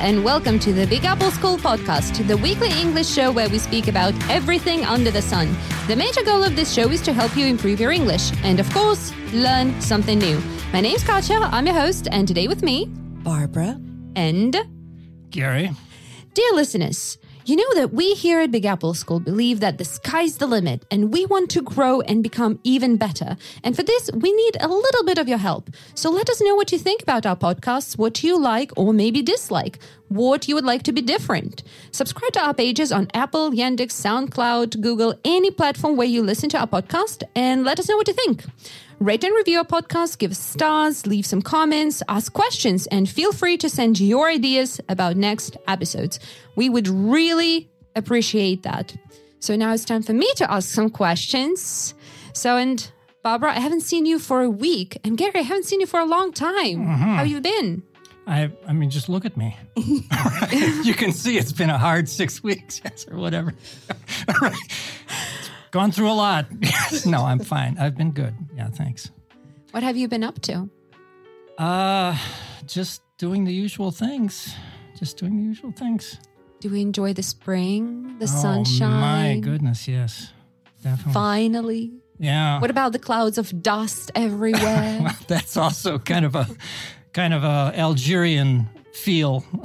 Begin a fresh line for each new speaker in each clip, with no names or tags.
and welcome to the Big Apple School podcast, the weekly English show where we speak about everything under the sun. The major goal of this show is to help you improve your English and, of course, learn something new. My name's Katja, I'm your host, and today with me,
Barbara.
and
Gary.
Dear listeners, you know that we here at Big Apple School believe that the sky's the limit and we want to grow and become even better. And for this, we need a little bit of your help. So let us know what you think about our podcasts, what you like or maybe dislike, what you would like to be different. Subscribe to our pages on Apple, Yandex, SoundCloud, Google, any platform where you listen to our podcast, and let us know what you think. Rate and review our podcast, give us stars, leave some comments, ask questions, and feel free to send your ideas about next episodes. We would really appreciate that. So now it's time for me to ask some questions. So, and Barbara, I haven't seen you for a week, and Gary, I haven't seen you for a long time. Mm-hmm. How have you been?
I I mean, just look at me. you can see it's been a hard six weeks, yes, or whatever. All right. Gone through a lot. no, I'm fine. I've been good. Yeah, thanks.
What have you been up to?
Uh, just doing the usual things. Just doing the usual things.
Do we enjoy the spring, the
Oh
sunshine?
my goodness, yes, definitely.
Finally.
Yeah.
What about the clouds of dust everywhere?
Well, that's also kind of a kind of a Algerian feel.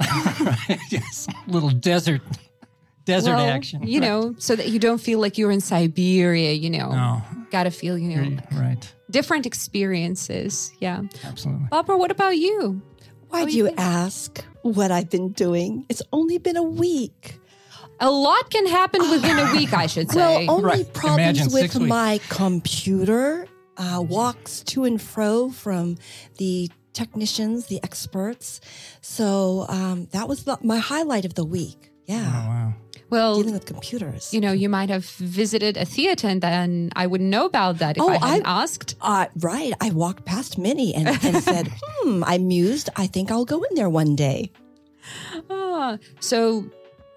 yes, little desert desert
Well,
action.
You know, so that you don't feel like you're in Siberia, you know.
No,
Gotta feel, you know,
right.
different experiences. Yeah.
Absolutely.
Barbara, what about you?
Why
How
do
you
you ask what I've been doing? It's only been a week.
A lot can happen within a week, I should say.
Well, only
Right.
Problems
six
with my computer uh, walks to and fro from the technicians, the experts. So um, that was the, my highlight of the week.
Oh
Yeah,
wow.
well,
dealing with computers.
you know, you might have visited a theater and then I wouldn't know about that if
Oh,
I hadn't
I-
asked.
Uh, right. I walked past many and, and said, hmm, I mused. I think I'll go in there one day.
Ah, so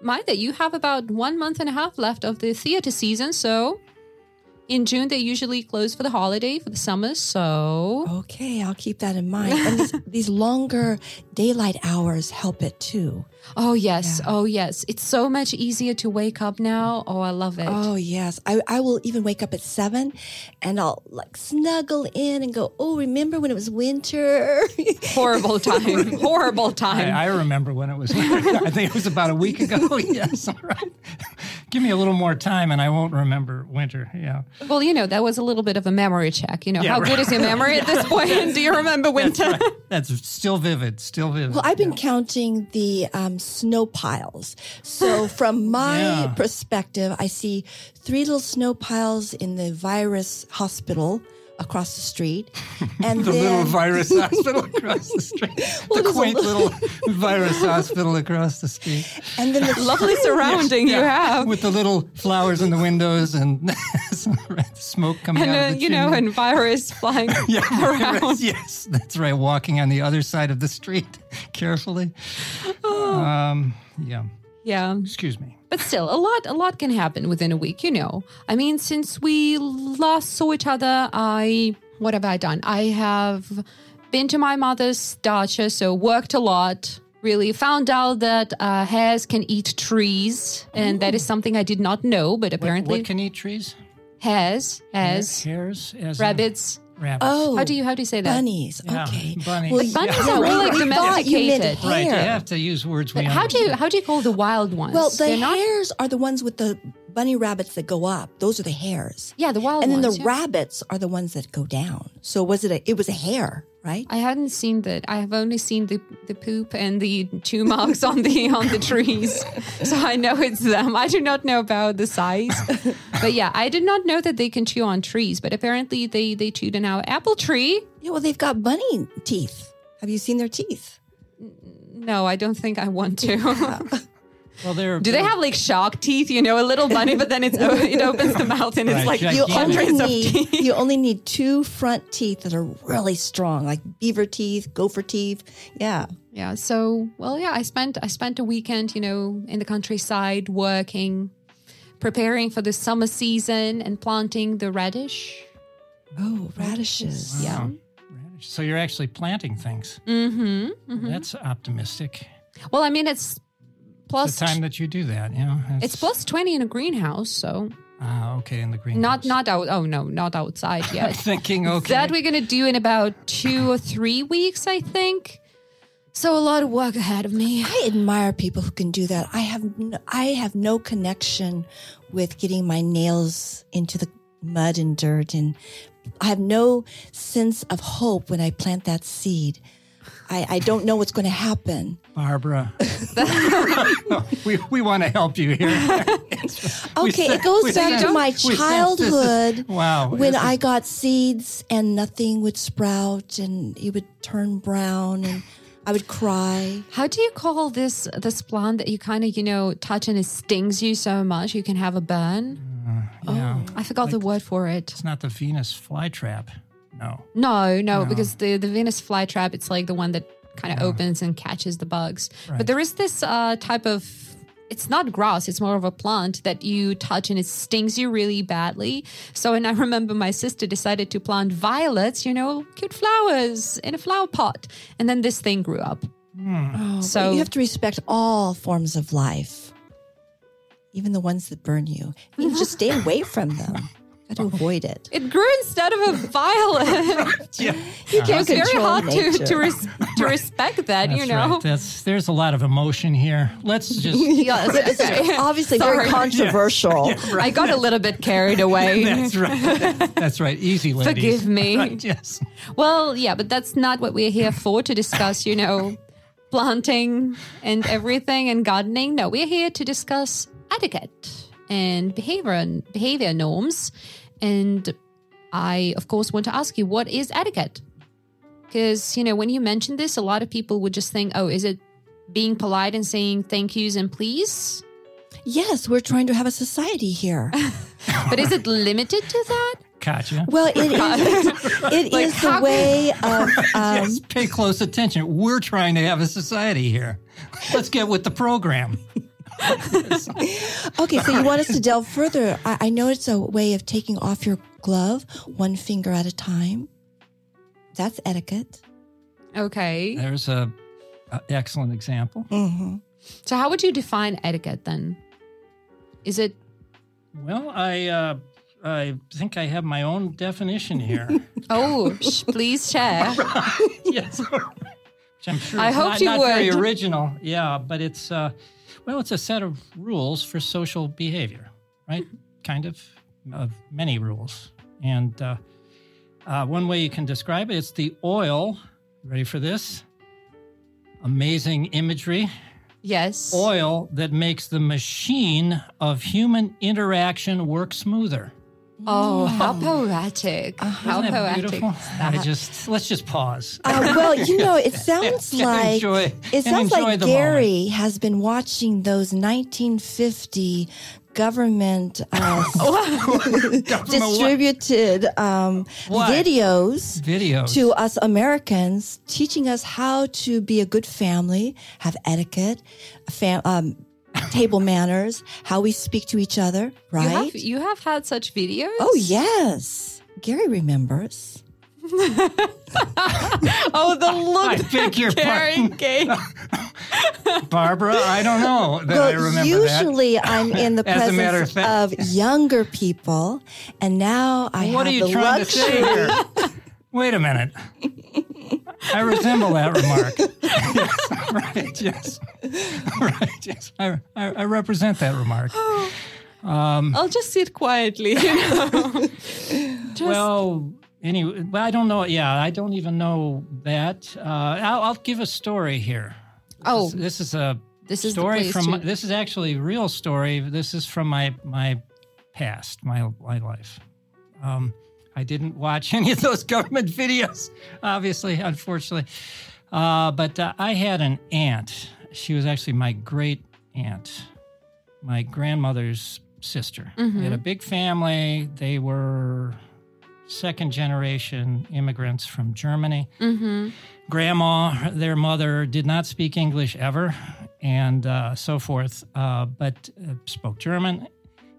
mind that you have about one month and a half left of the theater season. So in June, they usually close for the holiday, for the summer. So
Okay, I'll keep that in mind. And these, these longer daylight hours help it too.
Oh yes, oh yes. It's so much easier to wake up now. Oh, I love it.
Oh yes, I, I will even wake up at seven, and I'll like snuggle in and go. Oh, remember when it was winter?
Horrible time. Horrible time.
I remember when it was. I think it was about a week ago. yes, all right. Give me a little more time, and I won't remember winter. Yeah,
well, you know, that was a little bit of a memory check. You know,
Yeah,
how
right.
good is your memory at this point? Do you remember winter?
that's still vivid. Still vivid.
well, I've been counting the um, snow piles. So from my
Yeah.
perspective, I see three little snow piles in the virus hospital across the street, and
the
then
little virus hospital across the street. the quaint
little-
little virus hospital across the street.
and then the
Lovely surrounding you have.
with the little flowers in the windows and smoke coming
And
out
uh,
of the
you know, and virus flying
yeah,
around.
virus, yes, that's right. Walking on the other side of the street carefully.
Oh.
Um, yeah.
Yeah.
Excuse me.
But still, a lot, a lot can happen within a week. You know, I mean, since we last saw each other, I what have I done? I have been to my mother's dacha, so worked a lot. Really found out that uh, hares can eat trees, and that is something I did not know. But apparently,
what can eat trees?
hares, hares,
Hares, as in
rabbits.
Rabbits.
oh,
How do you how do you say that?
bunnies?
Yeah,
Okay,
bunnies.
Well,
But
bunnies
yeah,
are
we-
really
we thought you meant
domesticated.
Right, you have to use words we
But how do you how do you call the wild ones?
Well, the
They're not-
hares are the ones with the bunny rabbits that go up. Those are the hares.
yeah, the wild ones.
and then
ones.
the
yeah.
rabbits are the ones that go down. So was it a? It was a hare, right?
I hadn't seen that. I have only seen the, the poop and the two marks on the on the trees, so I know it's them. I do not know about the size, but yeah, I did not know that they can chew on trees. But apparently, they they chewed on our apple tree.
Yeah. Well, they've got bunny teeth. Have you seen their teeth?
No, I don't think I want to. Oh.
Well, they're
Do they have like shark teeth? You know, a little bunny, but then it's it opens the mouth and it's
Right,
like
gigantic.
You only
hundreds of
need
teeth.
you only need two front teeth that are really strong, like beaver teeth, gopher teeth. Yeah.
Yeah. So, well, yeah, I spent I spent a weekend, you know, in the countryside working, preparing for the summer season and planting the radish.
Oh, radishes.
Yeah.
Radish. So you're actually planting things.
Mm-hmm.
That's optimistic.
Well, I mean, it's plus
the time that you do that. You know,
it's plus twenty in a greenhouse, so
Ah, okay, in the green.
not not out. Oh no, not outside yet.
thinking. Okay,
That we're gonna do in about two or three weeks, I think. So a lot of work ahead of me.
I admire people who can do that. I have no, I have no connection with getting my nails into the mud and dirt, and I have no sense of hope when I plant that seed. I, I don't know what's going to happen.
Barbara. we we want to help you here.
Okay,
said-
it goes back to my
we is-
childhood.
wow.
when I got seeds and nothing would sprout and it would turn brown and I would cry.
How do you call this this plant that you kind of you know touch and it stings you so much you can have a burn?
Uh, yeah, oh,
I forgot the word for it.
it's not the Venus flytrap. No.
No, no, because the the Venus flytrap it's like the one that kind of opens and catches the bugs.
Right.
But there is this uh, type of it's not grass, it's more of a plant that you touch and it stings you really badly. So and I remember my sister decided to plant violets, you know, cute flowers in a flower pot. And then this thing grew up.
Oh,
So-
you have to respect all forms of life, even the ones that burn you. You can just stay away from them. Got to avoid it.
It grew instead of a violet.
Yeah.
You
it's
can't
very
control
hard to
nature.
to, res- to respect that, you know.
right. That's there's a lot of emotion here. Let's just
Yes,
This is
okay.
obviously
Sorry.
very controversial.
I got a little bit carried away.
That's right. That's right. Easy, ladies.
Forgive me.
Right, yes.
Well, yeah, but that's not what we're here for to discuss, you know, planting and everything and gardening. No, we're here to discuss etiquette and behavior and behavior norms. And I, of course, want to ask you, what is etiquette? Because, you know, when you mention this, a lot of people would just think, oh, is it being polite and saying thank yous and please?
Yes, we're trying to have a society here.
But is it limited to that?
Gotcha.
Well, it is. It is
Like, how
the way of. Um,
yes, pay close attention. We're trying to have a society here. Let's get with the program.
Okay, so you want us to delve further. I, I know it's a way of taking off your glove one finger at a time. That's etiquette.
Okay.
There's a, a excellent example.
hmm
So, how would you define etiquette then? Is it
Well, I uh, I think I have my own definition here.
Oh, sh- please share.
yes. Which I'm sure
I
is
hoped
not,
you
not very original. Yeah, but it's uh, well, it's a set of rules for social behavior, right? Kind of of many rules, and uh, uh, one way you can describe it, it's the oil. Ready for this? Amazing imagery.
Yes.
Oil that makes the machine of human interaction work smoother.
Oh, how poetic. How poetic.
beautiful?
is that?
I just let's just pause.
Uh, well, you know, it sounds like
enjoy-
it sounds like Gary has been watching those 1950 government uh,
Government
distributed um, videos
videos.
to us Americans, teaching us how to be a good family, have etiquette, fam- um, table manners, how we speak to each other,
You
right?
have, you have had such videos?
oh, yes. Gary remembers.
Oh, the
I
look.
beg your
Gary
pardon,
gave.
Barbara. I don't know that I remember
usually I'm in the
As a matter
presence
of
of, younger people, and now I
that. What are you
the
trying
luxury.
to say here? Wait a minute. I resemble that remark. yes, right. Yes. Right. Yes. I, I, I represent that remark.
I'll just sit quietly, you know. just,
Well, anyway, well, I don't know. Yeah, I don't even know that. Uh, I'll, I'll give a story here.
oh,
This, this is a
this is
story from. my- this is actually a real story. This is from my my past, my my life. Um, I didn't watch any of those government videos, obviously, unfortunately. Uh, but uh, I had an aunt. She was actually my great aunt, my grandmother's sister. They had a big family. They were second generation immigrants from Germany
Mhm.
grandma, their mother, did not speak English ever, and uh, so forth, uh, but uh, spoke German.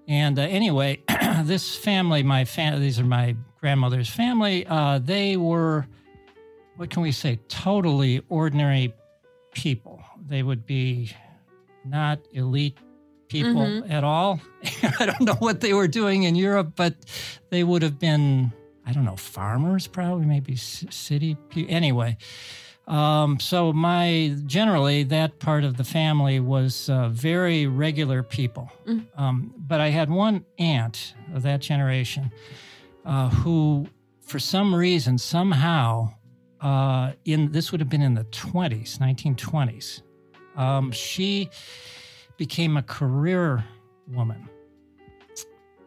And uh, anyway, this family, my fam- these are my grandmother's family. Uh, they were, what can we say, totally ordinary people. They would be not elite people
Mm-hmm.
at all. I don't know what they were doing in Europe, but they would have been, I don't know, farmers probably, maybe c- city people. Anyway, um, so my generally that part of the family was uh, very regular people. Um, but I had one aunt of that generation uh, who, for some reason, somehow, uh, in this would have been in the 20s, 1920s, um, she became a career woman.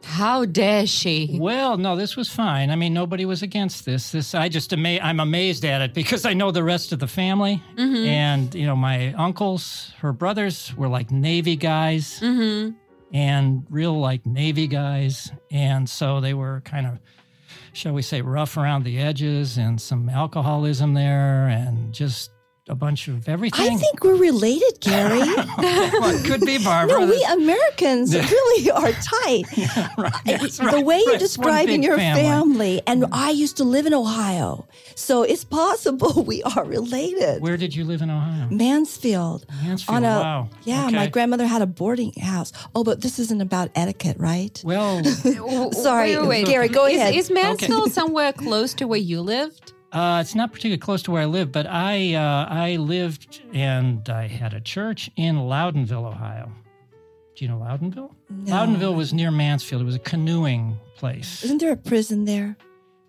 How dare she?
Well, no, this was fine. I mean, nobody was against this. This I just ama- I'm amazed at it because I know the rest of the family, and you know my uncles, her brothers were like Navy guys,
Mm-hmm.
and real like Navy guys, and so they were kind of, shall we say, rough around the edges, and some alcoholism there, and just a bunch of everything.
I think we're related, Gary.
well, it could be Barbara.
no, we Americans really are tight.
That's
the
right,
way you're
right.
Describing your
family.
family, and I used to live in Ohio, so it's possible we are related.
Where did you live in Ohio?
Mansfield.
Mansfield.
On a,
wow.
Yeah, my grandmother had a boarding house. Oh, but this isn't about etiquette, right?
Well,
Sorry,
Wait, wait, wait.
Gary, go
is,
ahead.
Is Mansfield somewhere close to where you lived?
Uh, it's not particularly close to where I live, but I uh, I lived and I had a church in Loudonville, Ohio. Do you know Loudonville?
No.
Loudonville was near Mansfield. It was a canoeing place.
Isn't there a prison there?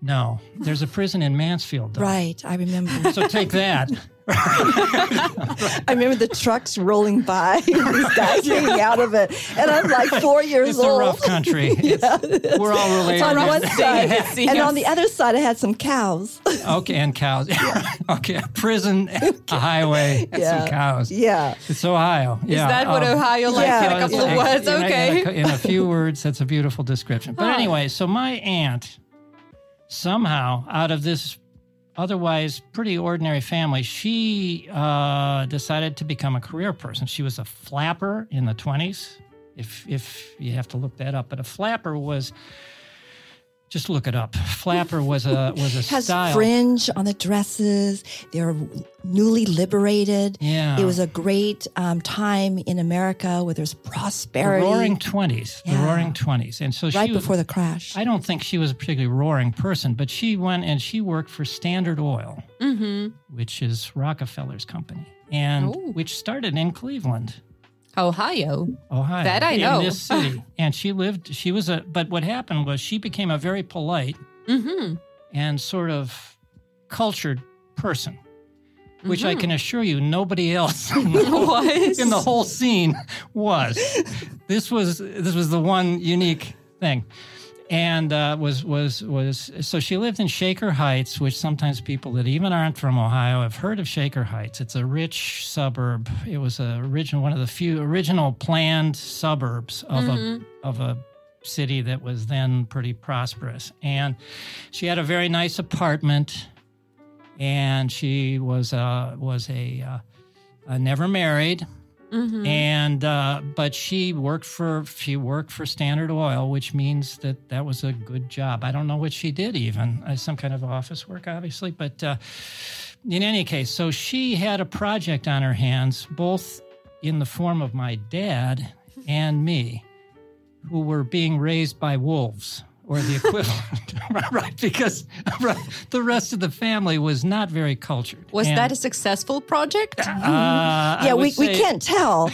No, there's a prison in Mansfield. Though.
Right, I remember.
So take that.
I remember the trucks rolling by, these guys hanging out of it, and I'm like four years old.
It's a rough country. It's- we're all related.
on one side,
Yes.
and on the other side, I had some cows.
Okay, and cows. okay, a prison, a highway, and
Yeah.
some cows.
yeah,
It's Ohio.
Is
yeah.
that what
um,
Ohio like
yeah,
in a couple of words?
in
Okay.
In a, in a few words, that's a beautiful description. But
Huh.
anyway, so my aunt, somehow, out of this otherwise pretty ordinary family, she uh, decided to become a career person. She was a flapper in the 20s, if, if you have to look that up. But a flapper was. Just look it up. Flapper was a was a
has
style.
fringe on the dresses. They're newly liberated.
Yeah.
It was a great um, time in America where there's
the
prosperity.
roaring 20s. The roaring 20s. And so
right
she was,
before the crash.
I don't think she was a particularly roaring person, but she went and she worked for Standard Oil,
Mm-hmm.
which is Rockefeller's company, and
Oh.
which started in Cleveland,
Ohio.
Ohio.
That I
in
know.
this city. and she lived. She was a. But what happened was she became a very polite
Mm-hmm.
and sort of cultured person, which I
Mhm.
can assure you nobody else in the whole- in the whole scene was. this was this was the one unique thing, and uh, was was was so she lived in Shaker Heights, which sometimes people that even aren't from Ohio have heard of Shaker Heights. It's a rich suburb. It was a original one of the few original planned suburbs of
Mhm.
a of a city that was then pretty prosperous, and she had a very nice apartment, and she was uh, was a uh, uh, never married
Mhm.
and uh, but she worked for she worked for Standard Oil, which means that that was a good job. I don't know what she did, even uh, some kind of office work, obviously. But uh, in any case, so she had a project on her hands, both in the form of my dad and me, who were being raised by wolves. Or the equivalent, right? Because right, the rest of the family was not very cultured.
Was
And,
that a successful project?
uh,
yeah,
would
we, we can't tell.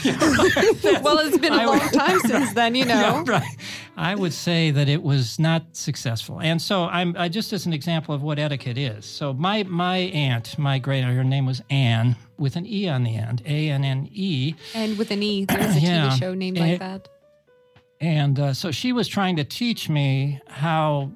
well, it's been a
I
long
would-
time since then, you know.
Yeah, right. I would say that it was not successful, and so I'm I, just as an example of what etiquette is. So my my aunt, my great aunt, her name was Anne with an e on the end, A N N E,
And with an E, there's a
Yeah.
TV show named like that.
And uh, so she was trying to teach me how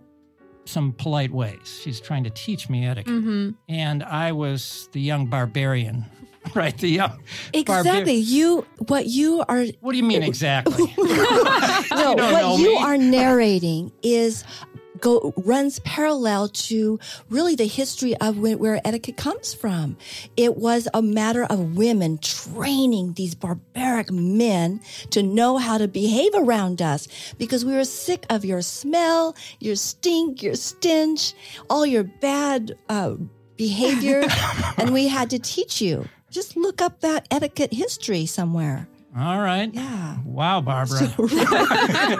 some polite ways. She's trying to teach me etiquette,
Mm-hmm.
and I was the young barbarian, right? The young
exactly. You, what you are,
What do you mean exactly?
no,
don't
what you
me.
are narrating is go runs parallel to really the history of where etiquette comes from. It was a matter of women training these barbaric men to know how to behave around us because we were sick of your smell, your stink, your stench, all your bad uh, behavior, and we had to teach you. Just look up that etiquette history somewhere.
All right.
Yeah.
Wow, Barbara.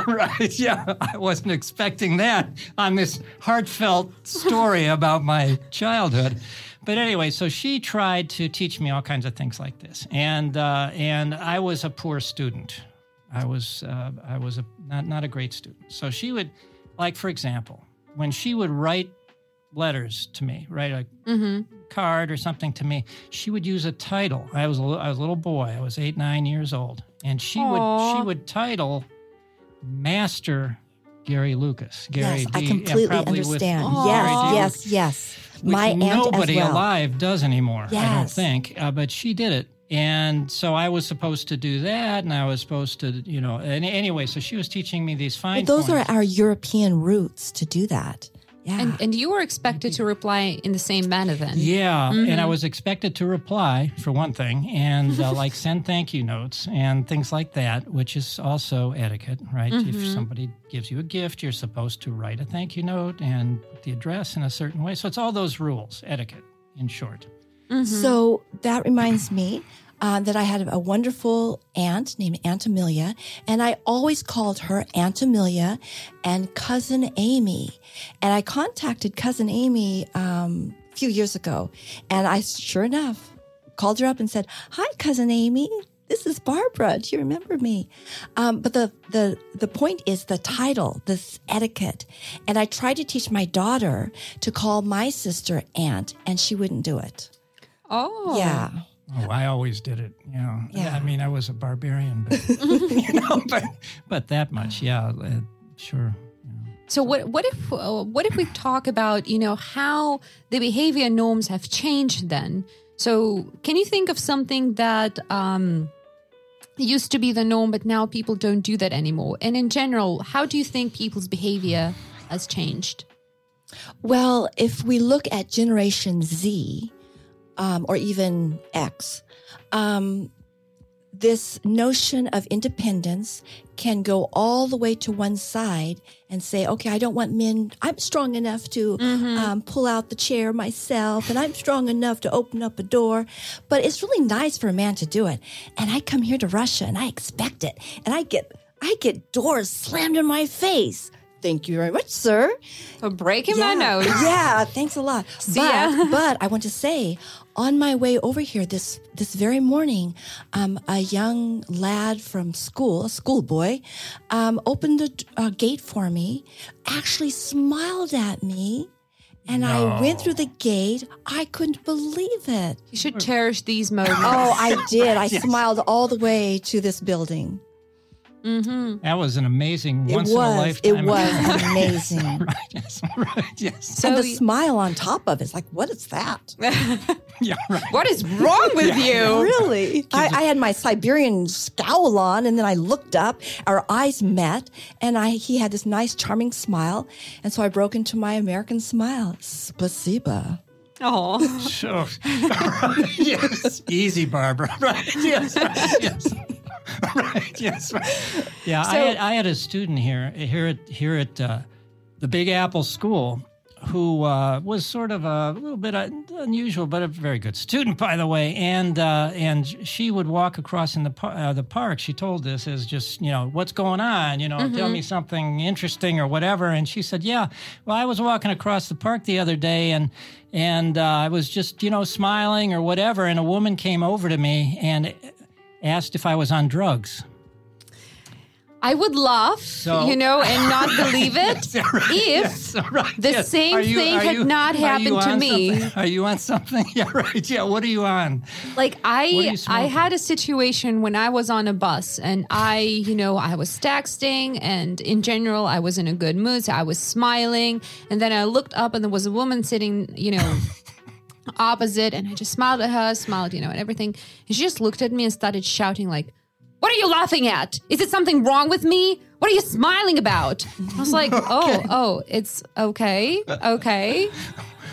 right. Yeah. I wasn't expecting that on this heartfelt story about my childhood. But anyway, so she tried to teach me all kinds of things like this, and uh, and I was a poor student. I was uh, I was a not not a great student. So she would, like for example, when she would write letters to me, write a card or something to me, she would use a title. I was a, I was a little boy. I was eight nine years old, and she would she would title Master Gary Lucas. Gary
yes, I
D- and
completely
with
understand. Yes, yes, yes.
which
My aunt
nobody
as well.
alive does anymore. I don't think, uh, but she did it, and so I was supposed to do that, and I was supposed to, you know, and anyway, so she was teaching me these fine.
Well, those
points.
are our European roots to do that. Yeah.
And and you were expected to reply in the same manner then.
Yeah, and
Mm-hmm.
I was expected to reply for one thing, and uh, like send thank you notes and things like that, which is also etiquette, right?
Mm-hmm.
If somebody gives you a gift, you're supposed to write a thank you note and put the address in a certain way. So it's all those rules, etiquette, in short.
So that reminds me uh, that I had a wonderful aunt named Aunt Amelia, and I always called her Aunt Amelia and Cousin Amy. And I contacted Cousin Amy um, a few years ago, and I sure enough called her up and said, "Hi, Cousin Amy." This is Barbara. Do you remember me? Um, but the, the the point is the title, this etiquette. And I tried to teach my daughter to call my sister aunt, and she wouldn't do it.
Oh.
Yeah.
Oh, I always did it. You know,
Yeah.
I mean, I was a barbarian, but you know, but but that much, yeah, uh, sure.
So what what if uh, what if we talk about you know how the behavior norms have changed then? So can you think of something that um, used to be the norm, but now people don't do that anymore? And in general, how do you think people's behavior has changed?
Well, if we look at Generation Z um, or even X, um, this notion of independence can go all the way to one side and say, okay, I don't want men. I'm strong enough to um, pull out the chair myself, and I'm strong enough to open up a door. But it's really nice for a man to do it. And I come here to Russia and I expect it, and I get I get doors slammed in my face. Thank you very much, sir.
For breaking my nose.
Yeah, thanks a lot.
ya.
But, but I want to say, on my way over here this this very morning, um, a young lad from school, a schoolboy, um, opened the uh, gate for me, actually smiled at me, and I went through the gate. I couldn't believe it.
You should cherish these moments.
Oh, I did. I smiled all the way to this building. Mm-hmm.
That was an amazing
It
once in a
was.
lifetime.
It was amazing.
right. Yes. Right. Yes.
so
and the
y-
smile on top of it's like, what is that?
Yeah. Right.
what is wrong with you?
Really? I, I had my Siberian scowl on, and then I looked up. Our eyes met, and I he had this nice, charming smile, and so I broke into my American smile. Spasiba.
Oh,
Sure. Yes. Easy, Barbara. Right. Yes. Right. Yes. Right. Yes. Yeah. I, had, I had a student here here at here at uh, the Big Apple School who uh, was sort of a little bit unusual, but a very good student, by the way. And uh, and she would walk across in the par- uh, the park. She told this as just you know what's going on, you know, tell me something interesting or whatever. And she said, yeah, well, I was walking across the park the other day, and and uh, I was just you know smiling or whatever, and a woman came over to me and asked if I was on drugs.
I would laugh,
So-
you know, and not believe it if
Yes, right,
the
yes.
same
you-
thing
are
had
you-
not happened to me.
something? Are you on something? Yeah, right. Yeah, what are you on?
Like I I had a situation when I was on a bus and I, you know, I was texting and in general I was in a good mood. So I was smiling and then I looked up and there was a woman sitting, you know, opposite and I just smiled at her, smiled, you know, and everything. And she just looked at me and started shouting like, "What are you laughing at? Is it something wrong with me? What are you smiling about?" I was like, "Oh, oh, it's okay. Okay."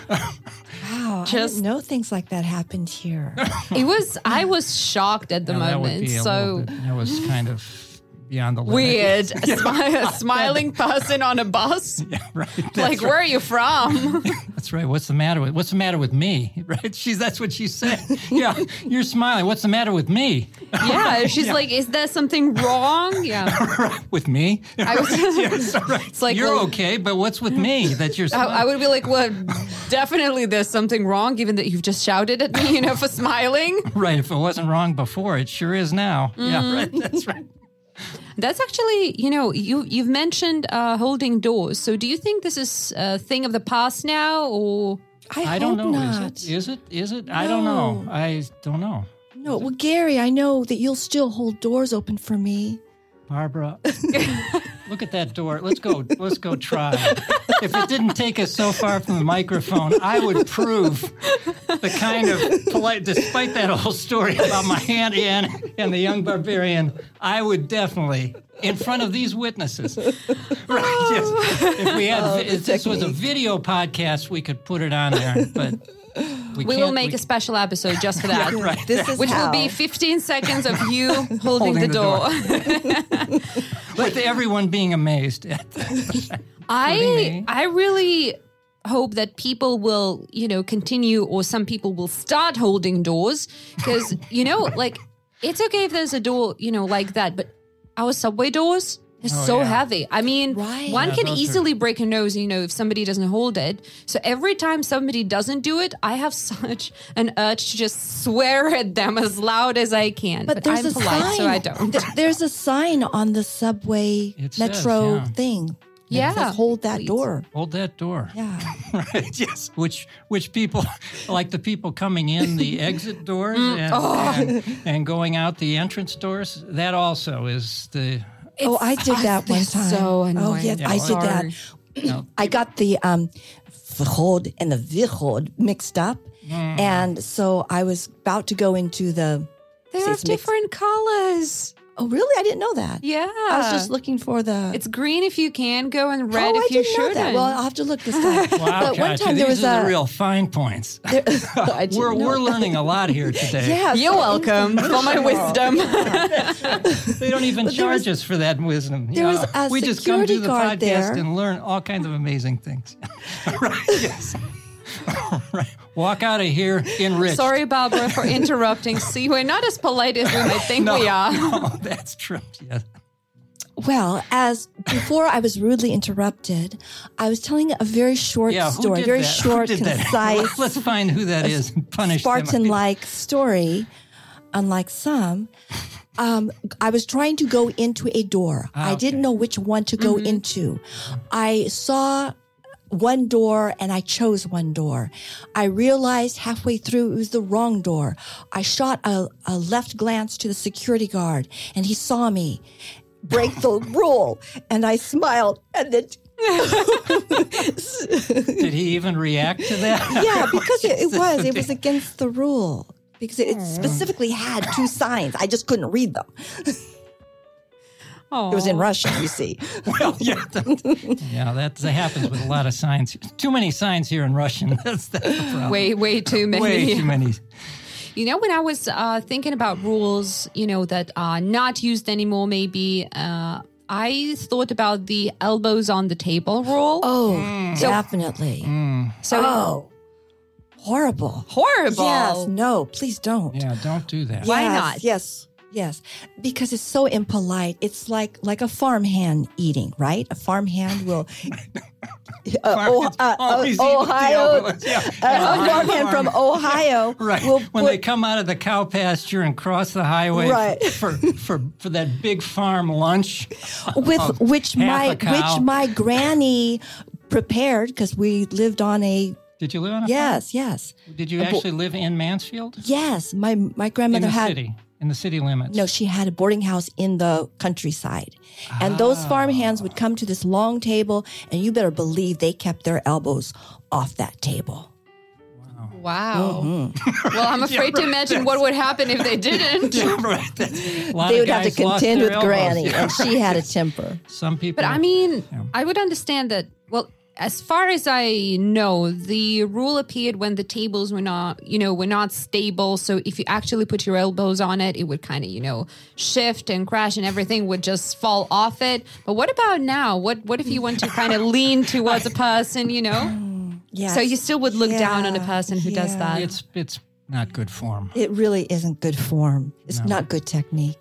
Wow, I
Just-
didn't know things like that happened here.
It was I was shocked at the
Yeah, that would
moment.
be a
So
little bit- that was kind of beyond the limit.
Weird. A smi- a smiling person on a bus.
Yeah, right. That's
like,
right.
where are you from?
That's right. What's the matter with What's the matter with me? Right? She's that's what she said. Yeah, you're smiling. What's the matter with me?
yeah. She's like, is there something wrong? Yeah.
with me?
I was,
Yes, right.
It's like,
you're
well-
okay, but what's with me that you're
I,
smiling?
I would be like, well, definitely there's something wrong given that you've just shouted at me, you know, for smiling.
right. If it wasn't wrong before, it sure is now. Yeah,
Mm-hmm.
right. That's right.
That's actually, you know, you you've mentioned uh, holding doors. So do you think this is a thing of the past now, or
I,
I don't know.
not.
Is it? Is it? Is it? I don't know. I don't know.
No, well, Gary, I know that you'll still hold doors open for me.
Barbara, look at that door. Let's go. Let's go try. If it didn't take us so far from the microphone, I would prove the kind of polite. Despite that whole story about my aunt Anne and the young barbarian, I would definitely, in front of these witnesses, right? Yes. If we had, oh, if this was a video podcast, we could put it on there, but we,
we will make
we-
a special episode just for that.
right.
This is
Which
how.
will be 15 seconds of you holding,
Holding
the,
the
door.
with everyone being amazed at
I. I really hope that people will, you know, continue or some people will start holding doors because, you know, like it's okay if there's a door, you know, like that, but our subway doors are so
yeah.
heavy. I mean,
Right.
one
Yeah,
can
those are-
easily break a nose, you know, if somebody doesn't hold it. So every time somebody doesn't do it, I have such an urge to just swear at them as loud as I can. But,
But there's
I'm
a
polite,
sign.
so I don't.
Th- There's a sign on the subway
It says,
metro
yeah.
thing. that
Yeah,
says, hold that
please.
door.
hold that door.
Yeah.
Right. Yes. Which which people like the people coming in the exit doors
Mm.
and,
Oh.
and, and going out the entrance doors. That also is the
oh, I did that one time.
so
Oh,
annoying.
yes,
Yeah,
I did that.
you know,
I got the um, verhod and the vichod mixed up.
Mm.
And so I was about to go into the.
They have
it's mixed-
different colors.
Oh, really? I didn't know that.
Yeah.
I was just looking for the.
It's green if you can go and oh, red
oh,
if
I
you
didn't know
shouldn't.
that. Well, I'll have to look this time.
wow.
but one time
these
there was
are
a.
the real fine points.
there- I
We're we're learning a lot here today.
Yeah,
You're
so-
welcome for my wisdom.
They don't even charge
was-
us for that wisdom.
there was a
we just come
security
do the
guard
podcast
there.
and learn all kinds of amazing things. right. Yes. Right. Walk out of here enriched.
Sorry, Barbara, for interrupting. See, we're not as polite as we might think
No,
we are.
no, that's true. Yes.
Well, as before I was rudely interrupted, I was telling a very short
Yeah,
story, very
that?
Short,
did that?
concise,
Let's find who that is and punish them.
Spartan-like story. Unlike some, um, I was trying to go into a door. I didn't know which one to go into. I saw one door and I chose one door. I realized halfway through it was the wrong door. I shot a, a left glance to the security guard and he saw me break the rule and I smiled and then
Did he even react to that?
yeah, because it, it was. It was against the rule. Because it hmm. specifically had two signs. I just couldn't read them.
Oh,
It was in Russian, you see.
Well, yeah, that, yeah, that, that happens with a lot of signs. Too many signs here in Russian. That's, that's the problem.
way, way too many.
Way too many.
You know, when I was uh, thinking about rules, you know, that are not used anymore, maybe, uh, I thought about the elbows on the table rule.
Oh, definitely.
so
Oh, horrible.
horrible.
Yes, no, please don't.
Yeah, don't do that.
Why
Yes,
not?
Yes, yes, because it's so impolite. It's like like a farmhand eating, right? A farmhand will. Uh, oh, uh, uh,
Always eat with the
Ohio.
Yeah.
a farmhand from Ohio
Right.
will
when
put
they come out of the cow pasture and cross the highway
Right.
for, for for that big farm lunch.
with which my which my granny prepared because we lived on a
Did you live on a
farm? yes
yes? Did you actually live in Mansfield?
yes my my
In
grandmother
the
had
city. In the city limits.
no she had a boarding house in the countryside and those
Ah.
farmhands would come to this long table and you better believe they kept their elbows off that table
Wow.
Mm-hmm.
Well, I'm afraid to imagine what would happen if they didn't.
Yeah, right. That's- a lot
they would have to contend with
elbows.
granny
Yeah.
and she had a temper
Some people.
But I mean, I would understand that. Well, as far as I know, the rule appeared when the tables were not, you know, were not stable. So if you actually put your elbows on it, it would kind of, you know, shift and crash, and everything would just fall off it. But what about now? What what if you want to kind of lean towards a person, you know?
Yes.
So you still would look down on a person who does that.
It's it's not good form.
It really isn't good form. It's not good technique.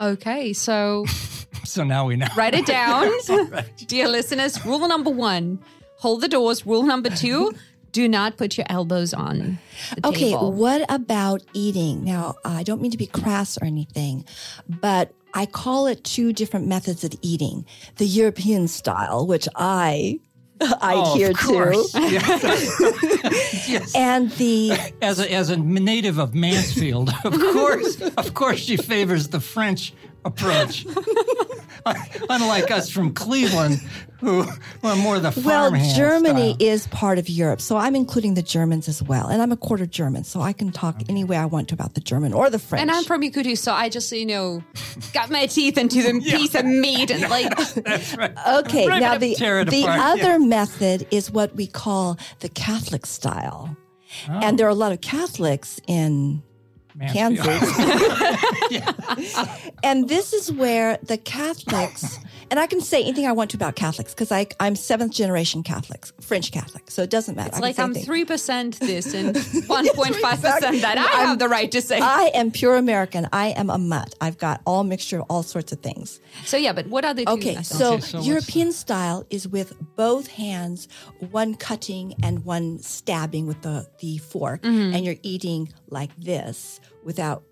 Okay, so
So now we know.
write it down. Dear listeners, rule number one hold the doors. Rule number two do not put your elbows on the
Okay,
table.
what about eating? Now, I don't mean to be crass or anything, but I call it two different methods of eating. The European style, which I I
Oh,
adhere
of course.
to,
yes.
and the
As a, as a native of Mansfield, of course, of course, she favors the French approach. Unlike us from Cleveland, who, who are more the
well, Germany
style.
is part of Europe, so I'm including the Germans as well, and I'm a quarter German, so I can talk any way I want to about the German or the French.
and I'm from Yakutia, so I just, you know, got my teeth into the piece of meat and like,
That's right.
Okay,
Right,
now the the
apart,
other
yeah.
method is what we call the Catholic style, and oh. there are a lot of Catholics in
Mansfield.
Kansas, and this is where the Catholics. And I can say anything I want to about Catholics because I'm seventh generation Catholics, French Catholic, so it doesn't matter. I can
like I'm three percent this and one point five percent that. I
I'm-
have the right to say.
I am pure American. I am a mutt. I've got all mixture of all sorts of things.
so yeah, but what are the two
Okay, so,
Okay, so what's-
European style is with both hands, one cutting and one stabbing with the, the fork,
Mm-hmm.
and you're eating like this without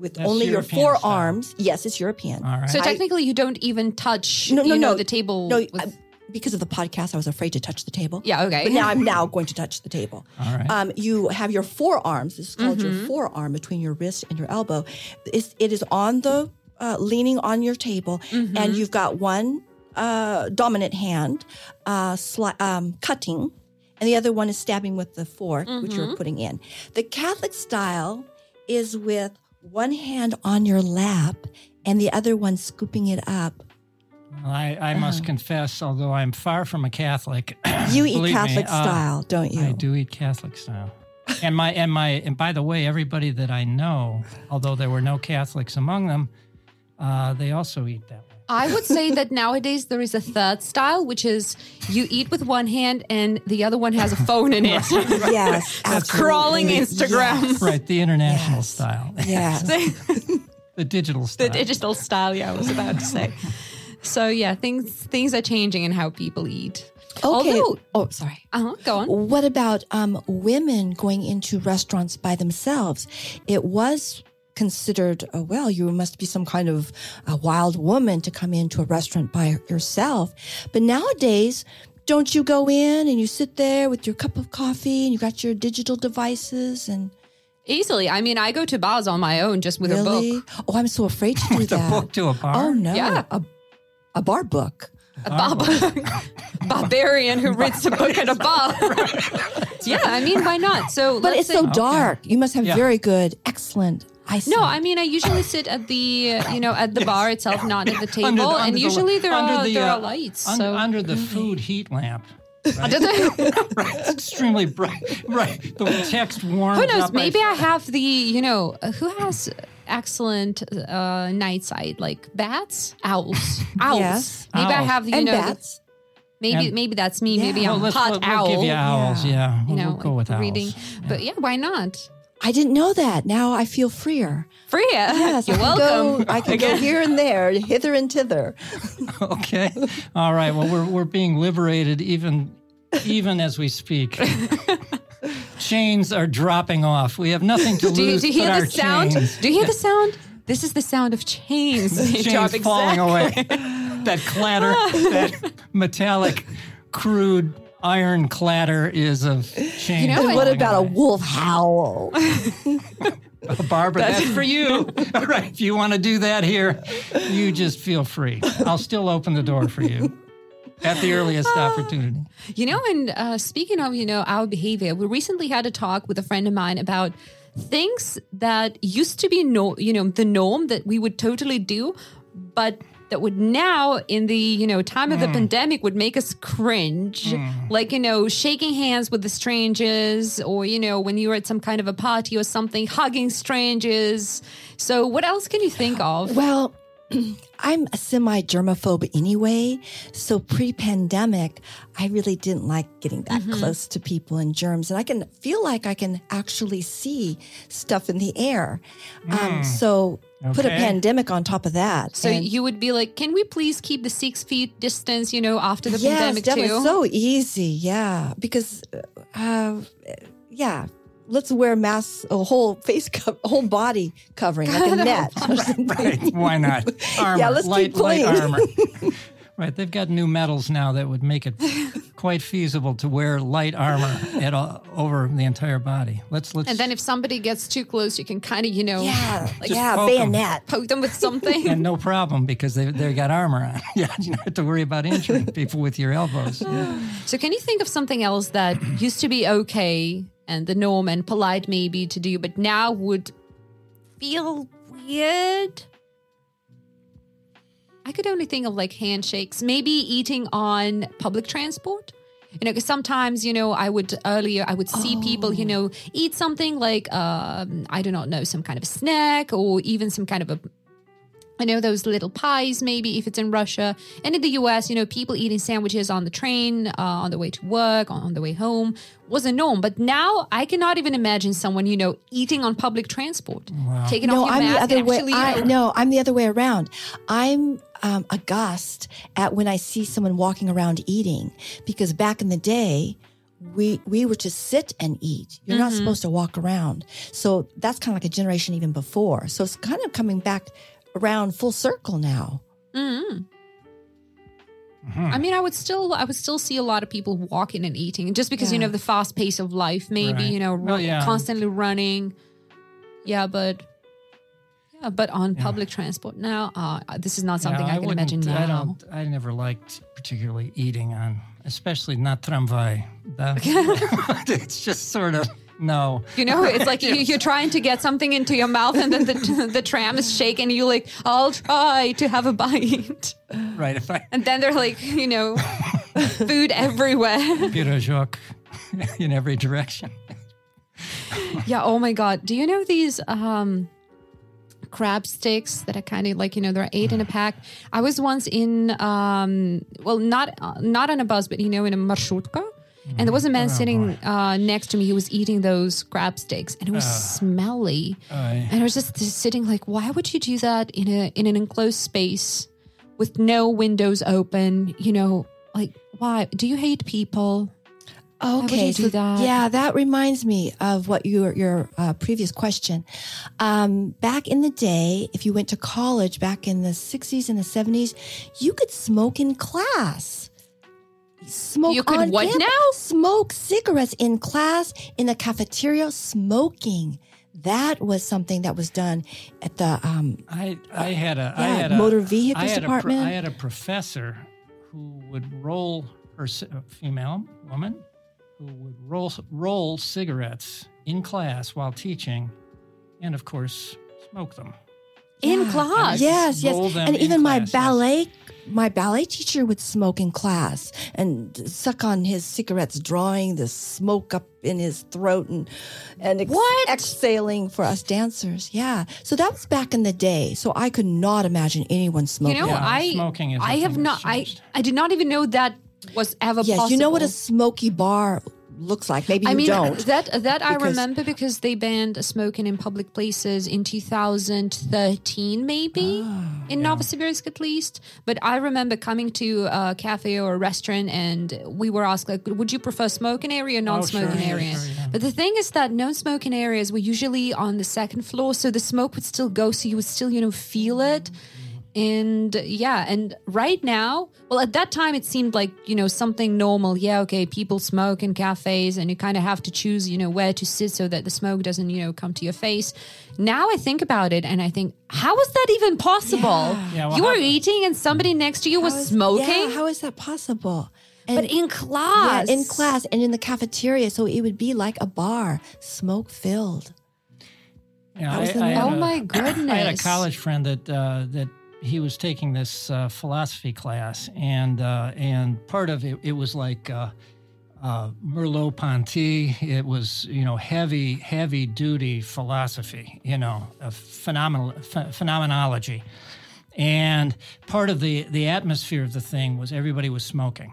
with
That's
only your
European style.
forearms. Yes, it's European.
All right.
So
I-
technically, you don't even touch,
No, no,
you know,
no.
the table.
No,
with-
I- because of the podcast, I was afraid to touch the table.
Yeah, okay.
But now I'm now going to touch the table.
All right.
Um, you have your forearms. This is called
Mm-hmm.
your forearm between your wrist and your elbow. It's, it is on the uh, leaning on your table,
Mm-hmm.
and you've got one uh, dominant hand uh, sli- um, cutting, and the other one is stabbing with the fork, which
Mm-hmm.
you're putting in. The Catholic style is with one hand on your lap and the other one scooping it up.
Well, I, I must confess, although I'm far from a Catholic,
Uh-huh. You eat
believe me,
Catholic
uh,
style, don't you?
I do eat Catholic style. And my and my and by the way, everybody that I know, although there were no Catholics among them, uh, they also eat that.
I would say that nowadays there is a third style, which is you eat with one hand and the other one has a phone in it.
Yes,
Crawling. Instagram.
Yes.
Right, the international
Yes.
style,
Yes.
the digital style.
the digital style, yeah, I was about to say. So yeah, things things are changing in how people eat.
Okay.
Although,
oh, sorry.
uh-huh, go on.
What about um, women going into restaurants by themselves? It was considered, uh, well, you must be some kind of a wild woman to come into a restaurant by yourself. But nowadays, don't you go in and you sit there with your cup of coffee and you got your digital devices and
Easily. I mean, I go to bars on my own just with a book.
Oh, I'm so afraid to do
With a
that.
book to a bar.
Oh no,
Yeah.
a, a bar book.
A bar- barbarian who reads a book at a bar. yeah, I mean, why not? So,
But
let's
it's
say-
so dark. You must have
Yeah.
very good, excellent eyesight.
No, I mean I usually sit at the uh, you know at the bar itself, not at the table,
Under the- under
and
the-
usually there
under
are
the,
there
uh,
are lights.
un-
so
under the food heat lamp.
The-
Right, it's extremely bright. Right, the text warms
who knows? Maybe I have the you know uh, who has excellent uh, night sight like bats, owls, owls.
Yes.
Maybe I
Owls.
have you
and
know
bats.
maybe
And-
maybe that's me.
Yeah.
Maybe I'm a
let's,
hot
we'll, we'll
owl.
give you owls.
Yeah.
Yeah,
you
we'll,
know,
we'll go with
like
owls.
reading. But yeah, why not?
I didn't know that. Now I feel freer.
Freya,
Yes,
you're
I can
welcome.
Go, I can go here and there, hither and thither.
Okay. All right. Well, we're we're being liberated even even as we speak. chains are dropping off. We have nothing to
Do you,
lose
do you hear the sound?
chains.
Do you hear the sound? This is the sound of chains. They drop
chains falling
exactly.
away. that clatter, that metallic, crude iron clatter is of chains.
You know
And
what
what
falling
about a wolf howl?
Barbara? That's, for you. All right. If you want to do that here, you just feel free. I'll still open the door for you at the earliest opportunity.
You know, and uh, speaking of, you know, our behavior, we recently had a talk with a friend of mine about things that used to be no, you know, the norm that we would totally do, but that would now in the you know time
Mm.
of the pandemic would make us cringe like you know shaking hands with the strangers or you know when you're at some kind of a party or something hugging strangers so what else can you think of
Well, I'm a semi germaphobe anyway. So pre pandemic, I really didn't like getting that
Mm-hmm.
close to people and germs. And I can feel like I can actually see stuff in the air. Um, so put a pandemic on top of that.
so
and-
you would be like can we please keep the six feet distance you know after the
yes,
pandemic
definitely.
too
So easy. Yeah. Because, uh, yeah. Let's wear masks, a whole face, co- whole body covering, like a net. or something.
Right? Why not? Armor,
Yeah, let's
light,
keep
light
clean.
armor. right. They've got new metals now that would make it quite feasible to wear light armor at all, over the entire body. Let's let's.
and then if somebody gets too close you can kind of you know
Yeah,
like
yeah,
poke 'em.
bayonet.
poke them with something
and no problem because they they got armor on. Yeah, you don't have to worry about injuring people with your elbows. Yeah.
So, can you think of something else that used to be okay and the norm and polite maybe to do, but now would feel weird? I could only think of like handshakes, maybe eating on public transport. You know, because sometimes, you know, I would earlier, I would see people, you know, eat something like, um, I do not know, some kind of a snack or even some kind of a I know those little pies, maybe if it's in Russia. And in the US, you know, people eating sandwiches on the train, uh, on the way to work, on, on the way home was a norm. But now I cannot even imagine someone, you know, eating on public transport, taking
No,
off your
I'm the other
and
way.
actually, you know,
no, I'm the other way around. I'm um, aghast at when I see someone walking around eating because back in the day, we we were to sit and eat. You're
Mm-hmm.
not supposed to walk around. So that's kind of like a generation even before. So it's kind of coming back around full circle now.
I mean, I would still, I would still see a lot of people walking and eating, just because you know the fast pace of life, maybe
Right.
you know,
Well,
ru-
yeah.
constantly running. Yeah, but yeah, but on public transport now, uh, this is not something
Yeah,
I, can imagine now.
I don't. I never liked particularly eating on, especially not tramvai. That- it's just sort of no.
You know, it's like you, you're trying to get something into your mouth, and then the the tram is shaking, you're like, "I'll try to have a bite,"
Right. If I
and then they're like, you know, food everywhere.
pirajok in every direction.
yeah. Oh my god. Do you know these um crab sticks that are kind of like you know they're eight in a pack? I was once in um well not uh, not on a bus, but you know in a marshutka. And there was a man sitting uh, next to me who was eating those crab sticks, and it was smelly.
Aye.
And I was just sitting like, why would you do that in a in an enclosed space with no windows open? You know, like why? Do you hate people? Would
Okay,
you do that?
yeah, that reminds me of what your your uh, previous question. Um, back in the day, if you went to college back in the '60s and the '70s, you could smoke in class. Smoke
You could
on
what
campus.
now?
Smoke cigarettes in class, in the cafeteria. Smoking. That was something that was done at the um,
I I had a I
Yeah,
had a
motor vehicles
I had a pro-
department.
I had a professor who would roll her a female woman who would roll roll cigarettes in class while teaching, and of course smoke them.
In
Yeah.
class?
Yes, yes. And
in
even my
class, yes.
ballet my ballet teacher would smoke in class and suck on his cigarettes, drawing the smoke up in his throat and and ex-
What?
exhaling for us dancers. Yeah. So that was back in the day. So I could not imagine anyone smoking.
You
smoking.
know,
Yeah,
I
smoking is a
I have not
that's
I. I did not even know that was ever
yes,
possible.
you know what a smoky bar looks like. Maybe you
I mean
don't.
that that I remember because they banned smoking in public places in 2013, maybe
Ah,
in Novosibirsk at least. But I remember coming to a cafe or a restaurant, and we were asked like, "Would you prefer smoking area or non-smoking
Oh, sure,
area?"
sure, yeah.
But the thing is that non-smoking areas were usually on the second floor, so the smoke would still go, so you would still you know feel it. And yeah, and right now, well, at that time it seemed like, you know, something normal. Yeah, okay, people smoke in cafes and you kind of have to choose, you know, where to sit so that the smoke doesn't, you know, come to your face. Now I think about it and I think, how is that even possible?
Yeah, well,
you were
how-
eating and somebody next to you was
How is-
smoking,
Yeah, how is that possible? And-
but in class.
Yeah, in class and in the cafeteria, so it would be like a bar, smoke filled.
Yeah,
That was
I, I
Oh
a-
my goodness!
I had a college friend that uh, that he was taking this uh, philosophy class, and uh, and part of it it was like uh, uh, Merleau Ponty. It was you know heavy heavy duty philosophy, you know, phenomenal ph- phenomenology, and part of the the atmosphere of the thing was everybody was smoking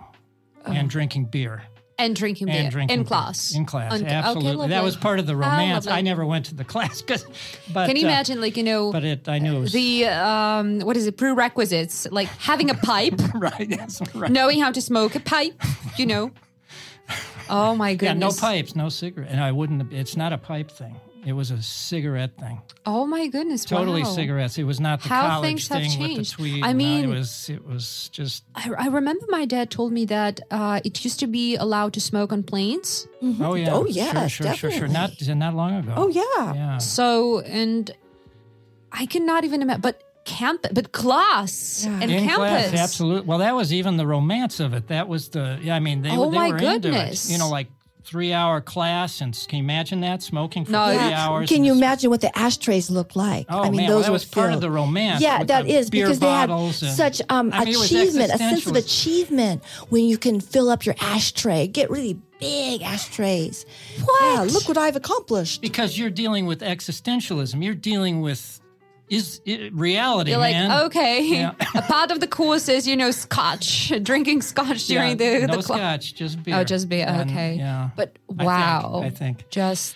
and drinking beer
And drinking beer
and drinking
in
beer.
class.
In class,
On- okay,
absolutely. that was part of the
Oh,
romance. I never went to the class, 'cause- but
Can you
uh,
imagine, like you know,
But it, I knew it was
the um, what is it? Prerequisites, like having a pipe,
right. Yes, right.
knowing how to smoke a pipe. You know. Oh my
Yeah,
goodness.
no pipes, no cigarette, and I wouldn't. It's not a pipe thing. It was a cigarette thing.
Oh my goodness.
Totally
wow.
cigarettes. It was not the
How
college
things have
thing with the
changed.
tweed.
I
No,
mean-
it was it was just.
I, I remember my dad told me that uh, it used to be allowed to smoke on planes.
Oh yeah.
Oh, yeah!
sure,
yes,
sure, sure, sure. Not
definitely.
not long ago.
Oh yeah.
Yeah.
So, and I cannot even imagine, but camp, but class
Yeah.
and
in
campus.
class, absolutely. Well, that was even the romance of it. That was the. Yeah, I mean, they,
Oh,
they
my
were
goodness.
into it. You know, like three hour class, and can you imagine that smoking for
No,
three
Yeah.
hours?
Can you imagine what the ashtrays look like?
Oh
I mean,
man,
those
well, was part of the romance.
Yeah, that is because they had such um,
I mean,
achievement, a sense of achievement when you can fill up your ashtray, get really big ashtrays.
What?
Yeah, look what I've accomplished.
because you're dealing with existentialism. You're dealing with is i reality,
You're like,
man.
okay,
Yeah.
a part of the course is, you know, scotch, drinking scotch
Yeah,
during the,
no
the class.
scotch, just beer.
Oh, just beer.
And,
okay.
Yeah.
But
I think-
wow.
I think.
Just